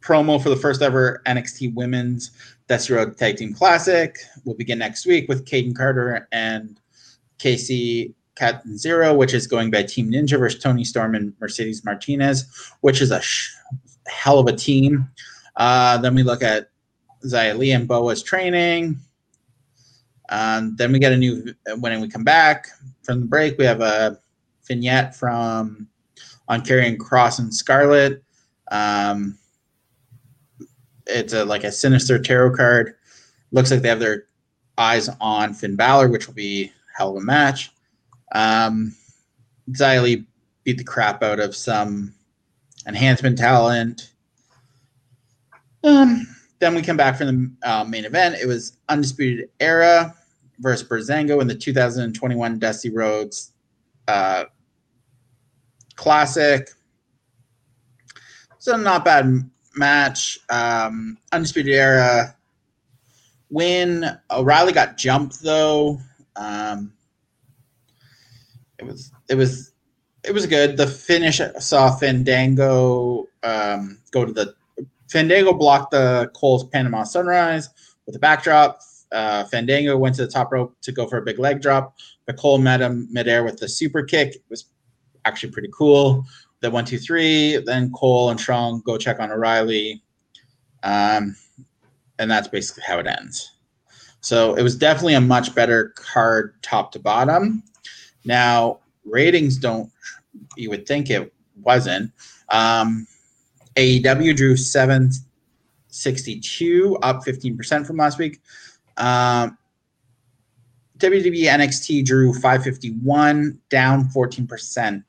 promo for the first ever NXT Women's Dusty Road Tag Team Classic. We'll begin next week with Kayden Carter and Kacy Catanzaro, which is going by Team Ninja versus Toni Storm and Mercedes Martinez, which is a sh- hell of a team. Uh, then we look at Xia Li and Boa's training. Um, then we get a new when we come back from the break. We have a vignette from on Karrion Kross and Scarlett. Um, it's a like a sinister tarot card. Looks like they have their eyes on Finn Balor, which will be hell of a match. Um, Li beat the crap out of some enhancement talent. Um, then we come back from the uh, main event. It was Undisputed Era versus Breezango in the 2021 Dusty Rhodes uh, Classic. So not bad match. Um, Undisputed Era win. O'Reilly got jumped though. Um, it was it was it was good. The finish saw Fandango um, go to the Fandango blocked the Cole's Panama Sunrise with a backdrop. Uh, Fandango went to the top rope to go for a big leg drop, but Cole met him midair with the super kick. It was actually pretty cool. The one, two, three. Then Cole and Strong go check on O'Reilly, um, and that's basically how it ends. So it was definitely a much better card, top to bottom. Now ratings don't. You would think it wasn't. Um, AEW drew 762, up 15% from last week. Um, WWE NXT drew 551, down 14%.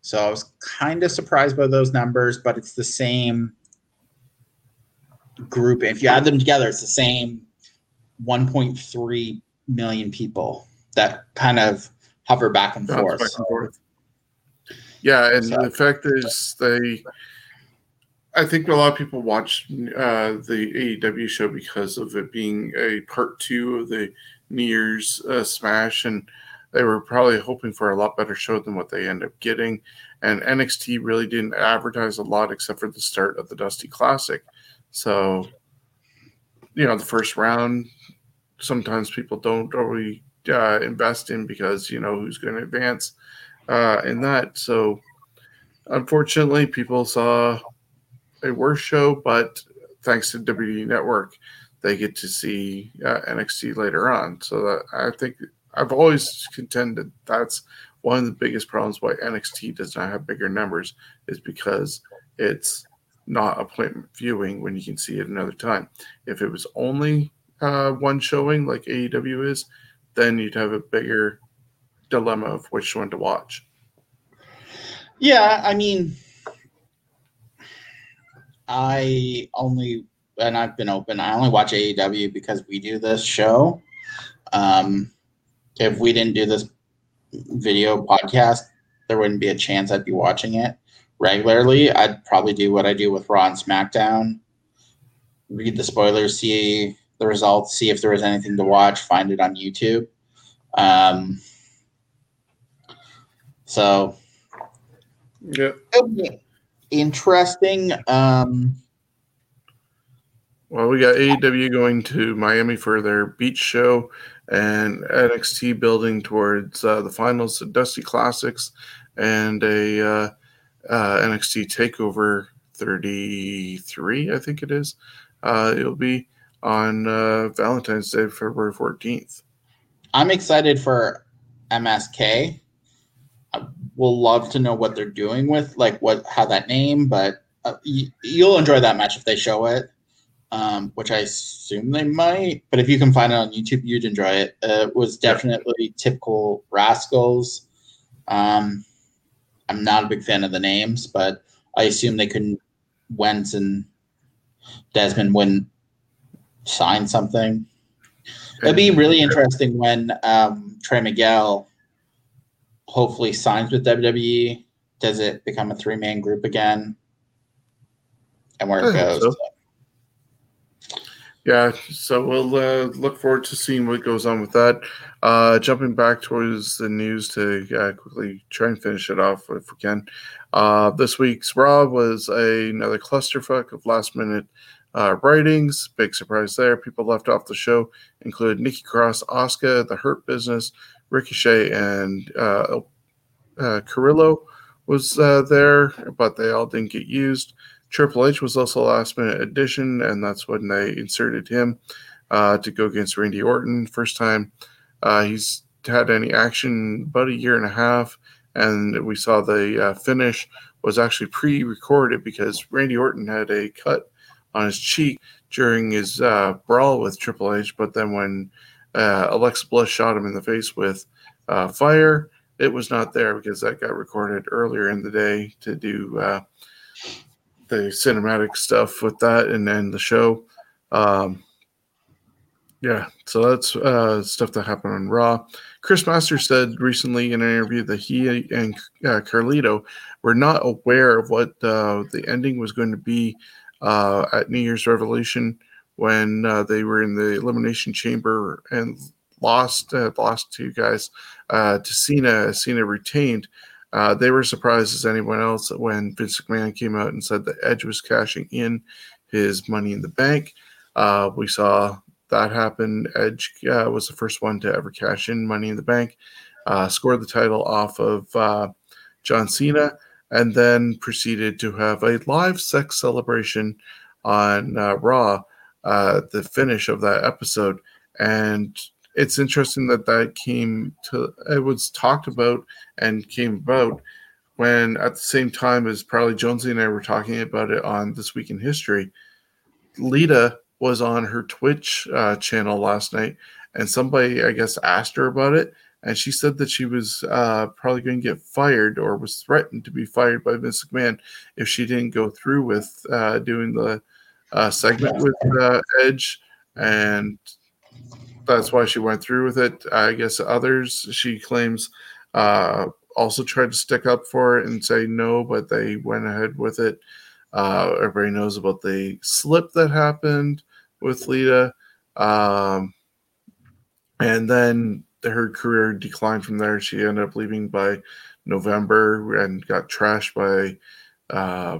So I was kind of surprised by those numbers, but it's the same group. If you add them together, it's the same 1.3 million people that kind of hover back and forth. Back and forth. Yeah, and so. the fact is, they. I think a lot of people watch uh, the AEW show because of it being a part two of the New Year's uh, Smash, and they were probably hoping for a lot better show than what they end up getting. And NXT really didn't advertise a lot except for the start of the Dusty Classic. So, you know, the first round, sometimes people don't really uh, invest in because you know who's going to advance uh, in that. So unfortunately, people saw a worse show, but thanks to WWE Network, they get to see uh, NXT later on. So that I think I've always contended that's one of the biggest problems why NXT does not have bigger numbers is because it's not appointment viewing when you can see it another time. If it was only uh, one showing like AEW is, then you'd have a bigger dilemma of which one to watch. Yeah, I mean, I only and I've been open. I only watch AEW because we do this show. Um, if we didn't do this video podcast, there wouldn't be a chance I'd be watching it regularly. I'd probably do what I do with Raw and SmackDown: read the spoilers, see the results, see if there was anything to watch, find it on YouTube. Um, so, yeah, interesting. Um, well, we got AEW going to Miami for their beach show, and NXT building towards uh, the finals of Dusty Classics, and a uh, uh, NXT Takeover 33, I think it is. Uh, it'll be on uh, Valentine's Day, February 14th. I'm excited for MSK. Will love to know what they're doing with like what how that name, but uh, y- you'll enjoy that match if they show it, um, which I assume they might. But if you can find it on YouTube, you'd enjoy it. Uh, it was definitely typical Rascalz. Um, I'm not a big fan of the names, but I assume they couldn't. Wentz and Dezmond wouldn't sign something. It'd be really interesting when um, Trey Miguel hopefully signs with WWE. Does it become a three man group again? And where it I hope goes. so. Yeah, so we'll uh, look forward to seeing what goes on with that. Uh, jumping back towards the news to uh, quickly try and finish it off if we can. Uh, this week's Raw was a, another clusterfuck of last minute uh, writings. Big surprise there. People left off the show include Nikki Cross, Oscar, The Hurt Business, Ricochet, and uh, uh, Carrillo was uh, there, but they all didn't get used. Triple H was also a last minute addition, and that's when they inserted him uh, to go against Randy Orton. First time uh, he's had any action about a year and a half, and we saw the uh, finish was actually pre recorded because Randy Orton had a cut on his cheek during his uh, brawl with Triple H, but then when uh, Alexa Bliss shot him in the face with uh, fire, it was not there because that got recorded earlier in the day to do uh, the cinematic stuff with that and then the show. Um, yeah, so that's uh, stuff that happened on Raw. Chris Masters said recently in an interview that he and uh, Carlito were not aware of what uh, the ending was going to be uh, at New Year's Revolution when uh, they were in the Elimination Chamber and lost uh, lost two guys uh, to Cena. Cena retained. Uh, they were surprised as anyone else when Vince McMahon came out and said that Edge was cashing in his Money in the Bank. Uh, we saw that happen. Edge uh, was the first one to ever cash in Money in the Bank, uh, scored the title off of John Cena, and then proceeded to have a live sex celebration on Raw. Uh, the finish of that episode, and it's interesting that that came to it was talked about and came about when at the same time as probably Jonesy and I were talking about it on this week in history. Lita was on her Twitch uh, channel last night, and somebody I guess asked her about it, and she said that she was uh, probably going to get fired or was threatened to be fired by Vince McMahon if she didn't go through with uh, doing the uh, segment with uh, Edge, and that's why she went through with it. I guess others she claims uh, also tried to stick up for it and say no, but they went ahead with it. Uh, everybody knows about the slip that happened with Lita, um, and then her career declined from there. She ended up leaving by November and got trashed by uh,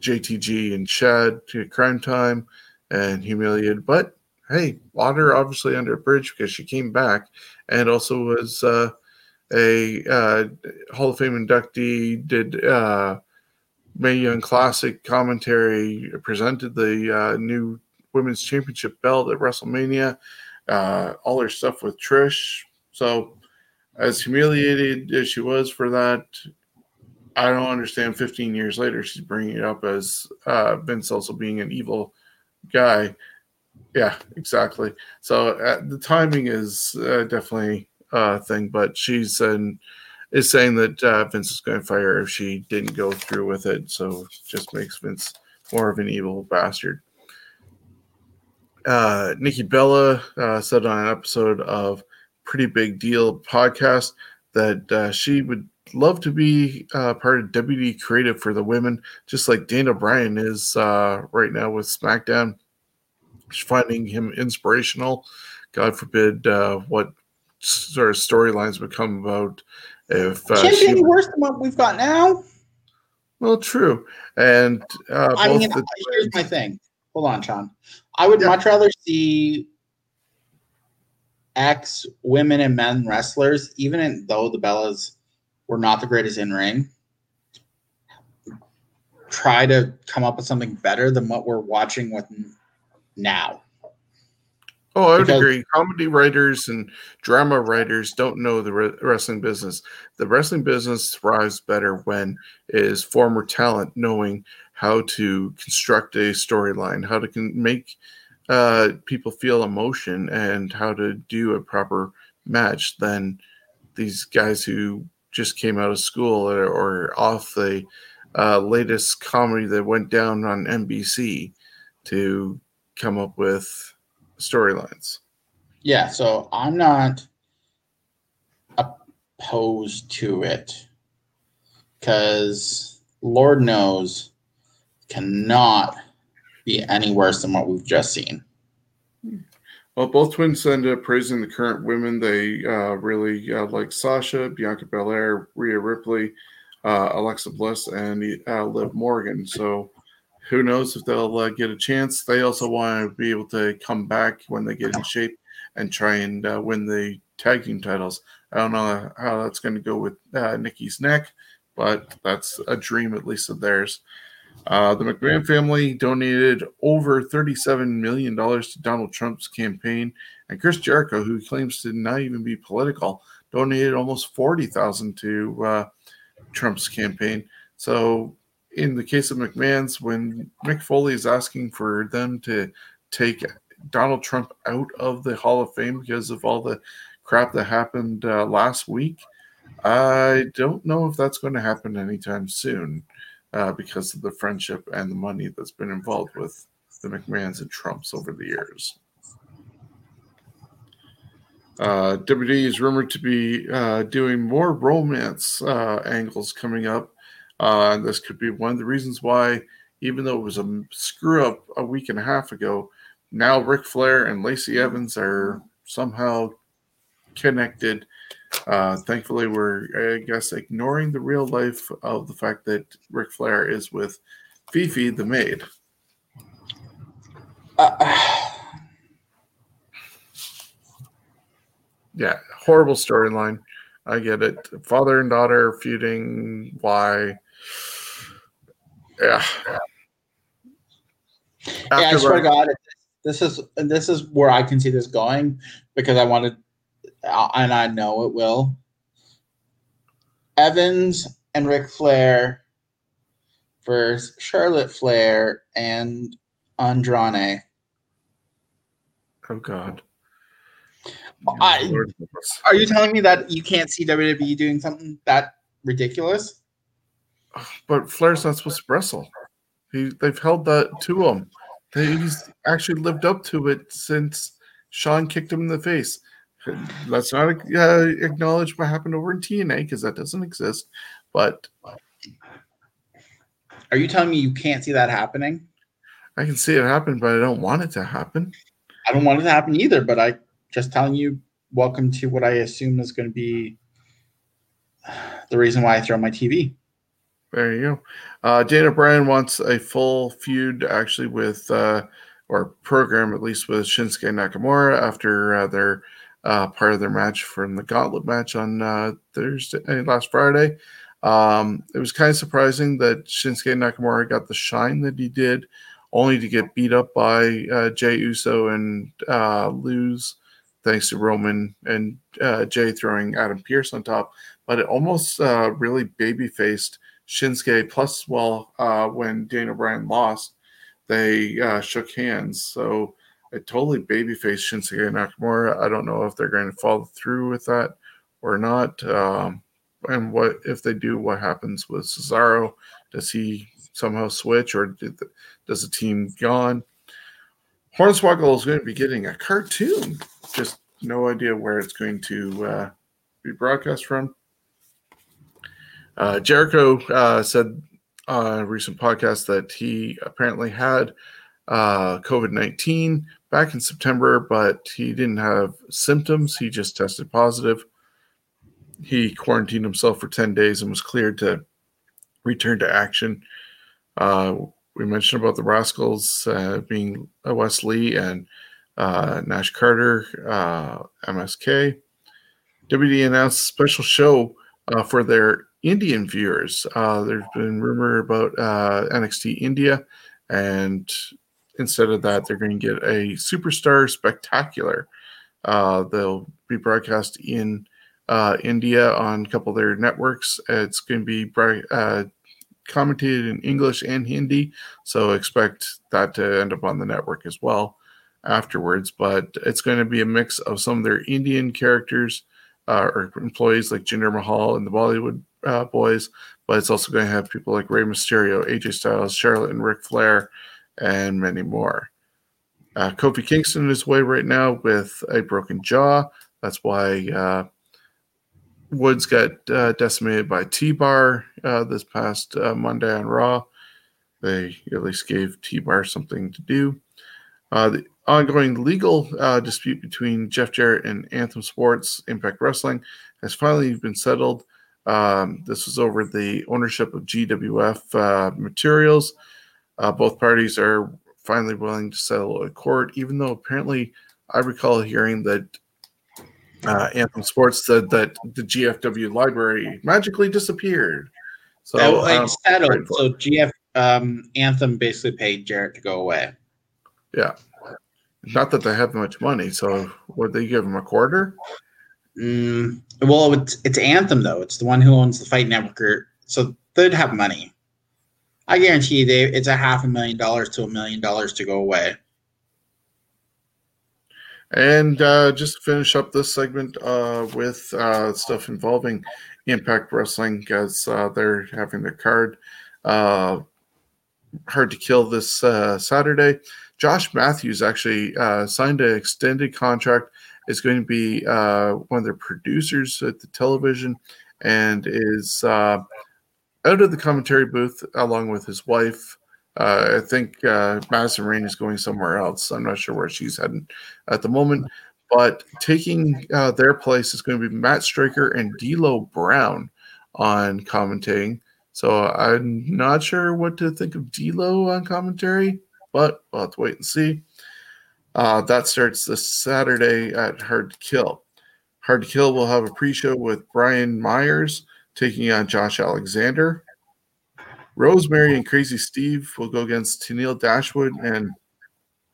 JTG and Shad to Cryme Tyme and humiliated. But hey, water obviously under a bridge because she came back and also was uh, a uh, Hall of Fame inductee. Did uh, Mae Young Classic commentary, presented the uh, new Women's Championship belt at WrestleMania. Uh, all her stuff with Trish. So, as humiliated as she was for that, I don't understand. 15 years later, she's bringing it up as uh, Vince also being an evil guy. Yeah, exactly. So uh, the timing is uh, definitely a thing, but she's in, is saying that uh, Vince is going to fire her if she didn't go through with it. So it just makes Vince more of an evil bastard. Uh, Nikki Bella uh, said on an episode of Pretty Big Deal podcast that uh, she would love to be uh, part of WD Creative for the women, just like Daniel Bryan is uh, right now with SmackDown. She's finding him inspirational. God forbid uh, what sort of storylines would come about if uh, Can't be any worse than what we've got now. Well, true, and uh, I mean, the, here's my thing. Hold on, Shawn. I would Yeah. much rather see ex women and men wrestlers, even in, though the Bellas were not the greatest in ring, try to come up with something better than what we're watching with now. Oh, I would Because- agree. Comedy writers and drama writers don't know the re- wrestling business. The wrestling business thrives better when is former talent knowing how to construct a storyline, how to con- make uh, people feel emotion, and how to do a proper match than these guys who just came out of school or, or off the uh, latest comedy that went down on NBC to come up with storylines. Yeah, so I'm not opposed to it because Lord knows cannot be any worse than what we've just seen. Well, both twins ended up praising the current women. They uh, really uh, like Sasha, Bianca Belair, Rhea Ripley, uh, Alexa Bliss, and uh, Liv Morgan. So who knows if they'll uh, get a chance. They also want to be able to come back when they get in shape and try and uh, win the tag team titles. I don't know how that's going to go with Nikki's neck, but that's a dream at least of theirs. Uh, the McMahon family donated over $37 million to Donald Trump's campaign, and Chris Jericho, who claims to not even be political, donated almost 40000 to uh, Trump's campaign. So, in the case of McMahon's, when Mick Foley is asking for them to take Donald Trump out of the Hall of Fame because of all the crap that happened uh, last week, I don't know if that's going to happen anytime soon uh, because of the friendship and the money that's been involved with the McMahons and Trumps over the years. Uh, WWE is rumored to be uh, doing more romance uh, angles coming up. Uh, this could be one of the reasons why, even though it was a screw up a week and a half ago, now Ric Flair and Lacey Evans are somehow connected uh, thankfully, we're, I guess, ignoring the real life of the fact that Ric Flair is with Fifi the maid. Uh, yeah, horrible storyline. I get it. Father and daughter feuding. Why? Yeah. yeah, I swear to God, this is this is where I can see this going because I wanted Uh, and I know it will. Evans and Ric Flair versus Charlotte Flair and Andrade. Oh God. I, are you telling me that you can't see WWE doing something that ridiculous? But Flair's not supposed to wrestle. He, they've held that to him. He's actually lived up to it since Shawn kicked him in the face let's not uh, acknowledge what happened over in TNA because that doesn't exist. But are you telling me you can't see that happening? I can see it happen, but I don't want it to happen. I don't want it to happen either, but I just telling you, welcome to what I assume is going to be the reason why I throw my TV. There you go. Uh, Daniel Bryan wants a full feud actually with, uh, or program at least with Shinsuke Nakamura after uh, their uh, part of their match from the Gauntlet match on uh, Thursday uh, last Friday. Um, it was kind of surprising that Shinsuke Nakamura got the shine that he did, only to get beat up by uh, Jey Uso and uh, lose thanks to Roman and uh, Jey throwing Adam Pearce on top. But it almost uh, really baby faced Shinsuke. Plus, well, uh, when Daniel Bryan lost, they uh, shook hands. So a totally babyface Shinsuke Nakamura. I don't know if they're going to follow through with that or not. Um, and what if they do? What happens with Cesaro? Does he somehow switch, or the, does the team gone? Hornswoggle is going to be getting a cartoon. Just no idea where it's going to uh, be broadcast from. Uh, Jericho uh, said on a recent podcast that he apparently had uh, COVID 19 back in September, but he didn't have symptoms. He just tested positive. He quarantined himself for 10 days and was cleared to return to action. Uh, we mentioned about the Rascalz uh, being Wes Lee and uh, Nash Carter, uh, MSK. WD announced a special show uh, for their Indian viewers. Uh, there's been rumor about NXT India, and instead of that, they're going to get a superstar spectacular. Uh, they'll be broadcast in uh, India on a couple of their networks. It's going to be uh, commentated in English and Hindi, so expect that to end up on the network as well afterwards. But it's going to be a mix of some of their Indian characters uh, or employees like Jinder Mahal and the Bollywood uh, boys, but it's also going to have people like Rey Mysterio, AJ Styles, Charlotte, and Ric Flair, and many more. Uh, Kofi Kingston is away right now with a broken jaw. That's why uh, Woods got uh, decimated by T Bar uh, this past uh, Monday on Raw. They at least gave T Bar something to do. Uh, the ongoing legal dispute between Jeff Jarrett and Anthem Sports Impact Wrestling has finally been settled. Um, this was over the ownership of GWF uh, both parties are finally willing to settle a court, even though apparently I recall hearing that uh, Anthem Sports said that the GFW library magically disappeared. So that was um, settled. So GF um, Anthem basically paid Jarrett to go away. Yeah, not that they have much money. So would they give him a quarter? Mm, well, it's, it's Anthem though. It's the one who owns the Fight Network, so they'd have money. I guarantee they it's a half a million dollars to a million dollars to go away. And uh, just to finish up this segment uh, with uh, stuff involving Impact Wrestling, as uh, they're having their card uh, hard to kill this uh, Saturday. Josh Matthews actually signed an extended contract. Is going to be one of their producers at the television, and is out of the commentary booth along with his wife. Uh, I think uh, Madison Rayne is going somewhere else. I'm not sure where she's heading at the moment. But taking uh, their place is going to be Matt Striker and D'Lo Brown on commentating. So I'm not sure what to think of D'Lo on commentary, but we'll have to wait and see. Uh, that starts this Saturday at Hard to Kill. Hard to Kill will have a pre-show with Brian Myers taking on Josh Alexander. Rosemary and Crazy Steve will go against Tenille Dashwood and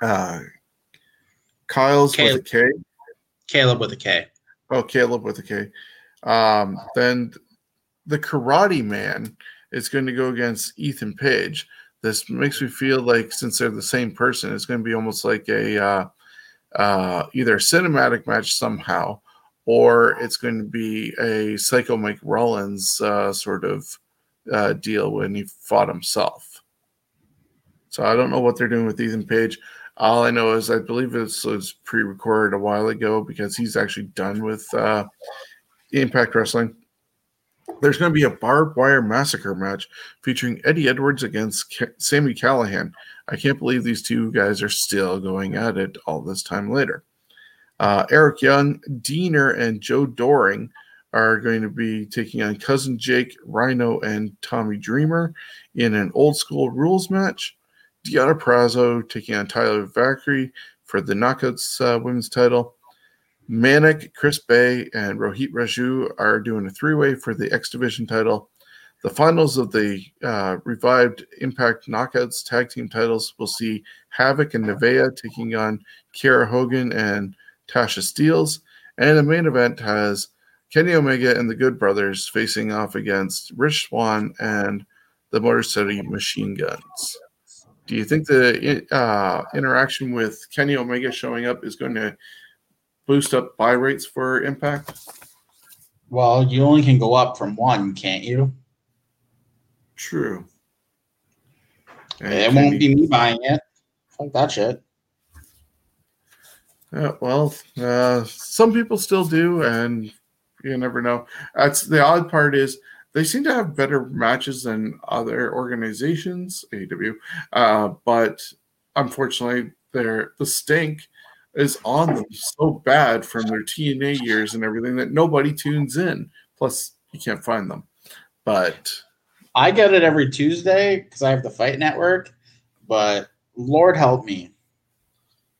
uh, Kyle's Kaleb. with a K. Kaleb with a K. Oh, Kaleb with a K. Um, then the Karate Man is going to go against Ethan Page. This makes me feel like since they're the same person, it's going to be almost like a uh, uh, either a cinematic match somehow, or it's going to be a Psycho Mike Rollins uh, sort of uh, deal when he fought himself. So I don't know what they're doing with Ethan Page. All I know is I believe this was pre-recorded a while ago because he's actually done with uh, Impact Wrestling. There's going to be a barbed wire massacre match featuring Eddie Edwards against Sami Callihan. I can't believe these two guys are still going at it all this time later. Uh, Eric Young, Deaner, and Joe Doering are going to be taking on Cousin Jake, Rhino, and Tommy Dreamer in an old school rules match. Deonna Purrazzo taking on Taya Valkyrie for the Knockouts uh, women's title. Manik, Chris Bey, and Rohit Raju are doing a three way for the X Division title. The finals of the uh, revived Impact Knockouts tag team titles will see Havoc and Nevaeh taking on Kiera Hogan and Tasha Steelz. And the main event has Kenny Omega and the Good Brothers facing off against Rich Swann and the Motor City Machine Guns. Do you think the uh, interaction with Kenny Omega showing up is going to boost up buy rates for Impact? Well, you only can go up from one, can't you? True. And it won't be me buying it. Fuck that shit. Yeah, well, uh, some people still do, and you never know. That's the odd part is they seem to have better matches than other organizations, AEW, uh, but unfortunately, their the stink is on them so bad from their TNA years and everything that nobody tunes in. Plus, you can't find them. But I get it every Tuesday because I have the Fight Network. But Lord help me,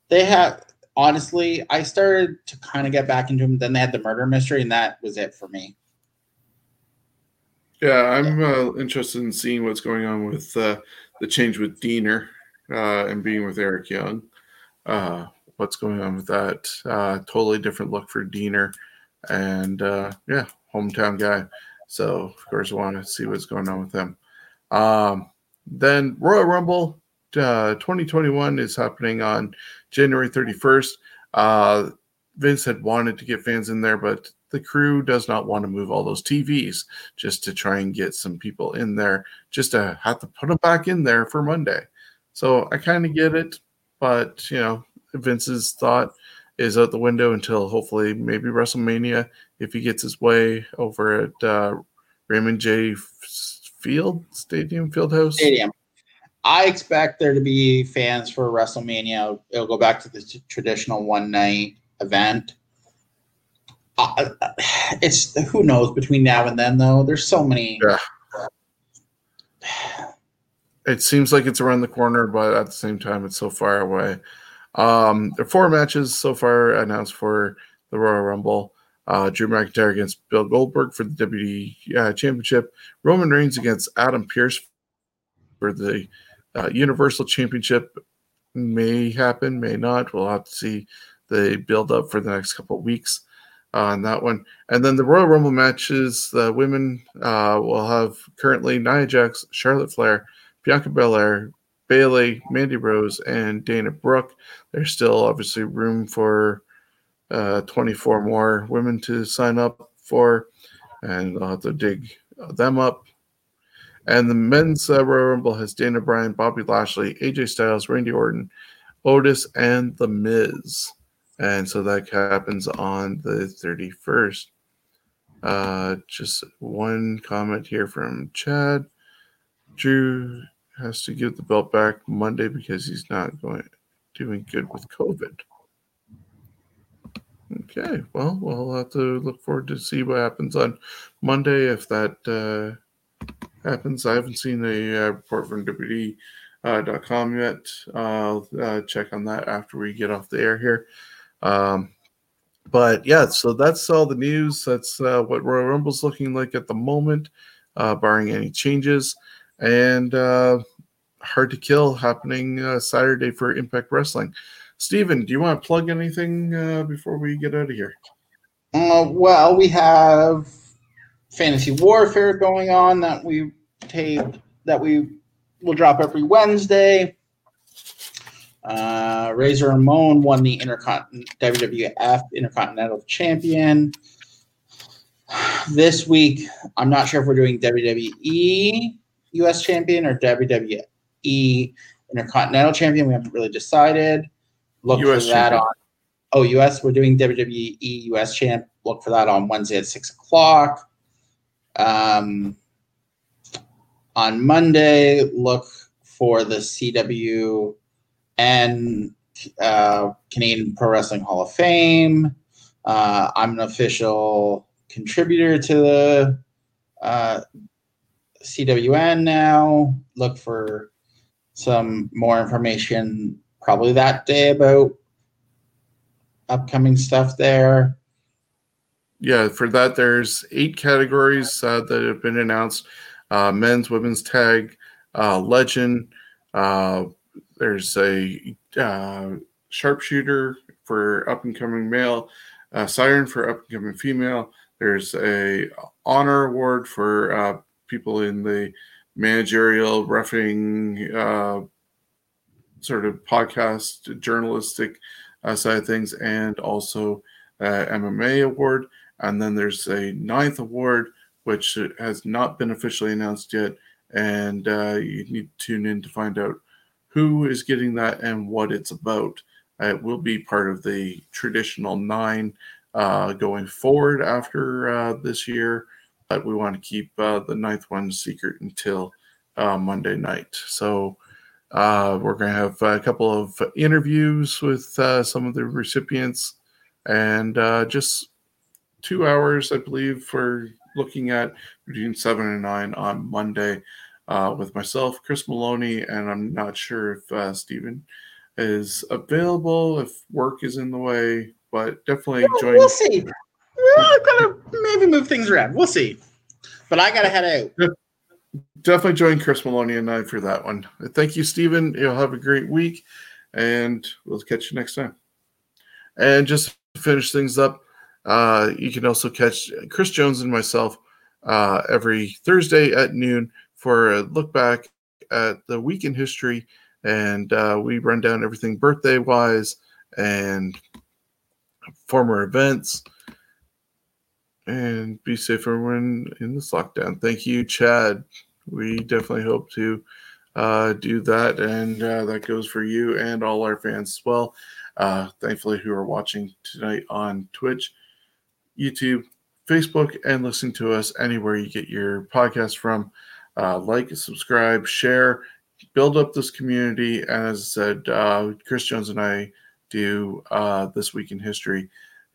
they have honestly, I started to kind of get back into them. Then they had the murder mystery, and that was it for me. Yeah, I'm uh, interested in seeing what's going on with uh, the change with Deaner uh, and being with Eric Young. Uh, what's going on with that? Uh, totally different look for Deaner, and uh, yeah, hometown guy. So of course, I want to see what's going on with them. Um, then Royal Rumble uh, 2021 is happening on January 31st. Uh, Vince had wanted to get fans in there, but the crew does not want to move all those TVs just to try and get some people in there, just to have to put them back in there for Monday. So I kind of get it, but you know, Vince's thought is out the window until hopefully maybe WrestleMania if he gets his way over at uh, Raymond J. Field Stadium Fieldhouse Stadium. I expect there to be fans for WrestleMania. It'll go back to the t- traditional one night event. Uh, it's who knows between now and then though. There's so many. Yeah. It seems like it's around the corner, but at the same time, it's so far away. Um, there are four matches so far announced for the Royal Rumble. Uh, Drew McIntyre against Bill Goldberg for the WWE uh, Championship. Roman Reigns against Adam Pearce for the uh, Universal Championship. May happen, may not. We'll have to see the build up for the next couple of weeks on that one. And then the Royal Rumble matches, the women uh, will have currently Nia Jax, Charlotte Flair, Bianca Belair, Bayley, Mandy Rose, and Dana Brooke. There's still obviously room for uh, 24 more women to sign up for, and I'll have to dig them up. And the men's uh, Royal Rumble has Daniel Bryan, Bobby Lashley, AJ Styles, Randy Orton, Otis, and The Miz. And so that happens on the 31st. Uh, just one comment here from Chad. Drew has to give the belt back Monday because he's not going doing good with COVID. Okay, well, we'll have to look forward to see what happens on Monday if that uh, happens. I haven't seen a uh, report from WWE.com uh, yet. I'll uh, check on that after we get off the air here. Um, but yeah, so that's all the news. That's uh, what Royal Rumble's looking like at the moment, barring any changes. And Hard to Kill happening Saturday for Impact Wrestling. Steven, do you want to plug anything uh, before we get out of here? Uh, well, we have Fantasy Warfare going on that we tape that we will drop every Wednesday. Uh, Razor Ramon won the Intercont- WWF Intercontinental Champion. This week, I'm not sure if we're doing WWE US Champion or WWE Intercontinental Champion. We haven't really decided. Look US for that champion. on. Oh, US. We're doing WWE US Champ. Look for that on Wednesday at six o'clock. Um, on Monday, look for the CW and uh, Canadian Pro Wrestling Hall of Fame. Uh, I'm an official contributor to the uh, CWN now. Look for some more information probably that day about upcoming stuff there. Yeah, for that, there's eight categories uh, that have been announced uh, men's, women's tag, uh, legend, uh, there's a uh, sharpshooter for up and coming male, siren for up and coming female. There's a honor award for uh, people in the managerial roughing uh, sort of podcast journalistic side of things, and also MMA award. And then there's a ninth award, which has not been officially announced yet, and uh, you need to tune in to find out who is getting that and what it's about. Uh, it will be part of the traditional nine uh, going forward after uh, this year, but we want to keep uh, the ninth one secret until uh, Monday night. So uh, we're going to have a couple of interviews with some of the recipients and just two hours, I believe, for looking at between seven and nine on Monday uh, with myself, Chris Maloney, and I'm not sure if uh, Steven is available, if work is in the way, but definitely well, join. We'll see. We're gonna maybe move things around. We'll see. But I gotta head out. Definitely join Chris Maloney and I for that one. Thank you, Steven. You'll have a great week, and we'll catch you next time. And just to finish things up, uh, you can also catch Chris Jones and myself uh, every Thursday at noon for a look back at the week in history, and uh, we run down everything birthday wise and former events. And be safe, everyone, in this lockdown. Thank you, Chad. We definitely hope to uh, do that, and uh, that goes for you and all our fans as well. Uh, thankfully, who are watching tonight on Twitch, YouTube, Facebook, and listening to us anywhere you get your podcast from. Uh, like, subscribe, share, build up this community. And as I said, uh, Chris Jones and I do uh, this week in history.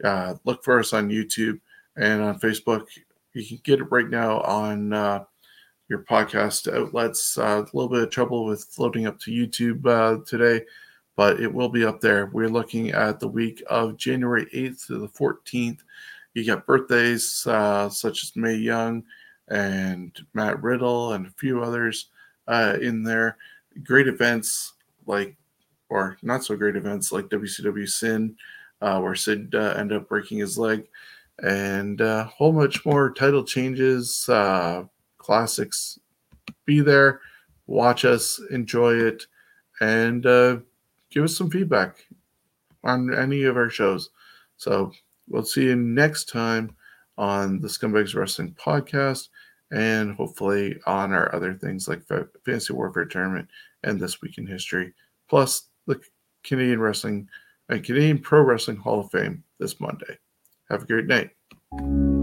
Uh, look for us on YouTube and on Facebook. You can get it right now on uh, your podcast outlets. Uh, a little bit of trouble with floating up to YouTube today, but it will be up there. We're looking at the week of January 8th to the 14th. You got birthdays uh, such as Mae Young and Matt Riddle and a few others uh, in there. Great events like, or not so great events like WCW Sin, uh, where Sid uh, ended up breaking his leg, and a whole much more title changes, uh, classics. Be there, watch us, enjoy it, and uh, give us some feedback on any of our shows. So we'll see you next time on the Scumbags Wrestling podcast and hopefully on our other things like Fantasy Warfare Tournament and This Week in History, plus the Canadian Wrestling and Canadian Pro Wrestling Hall of Fame this Monday. Have a great night.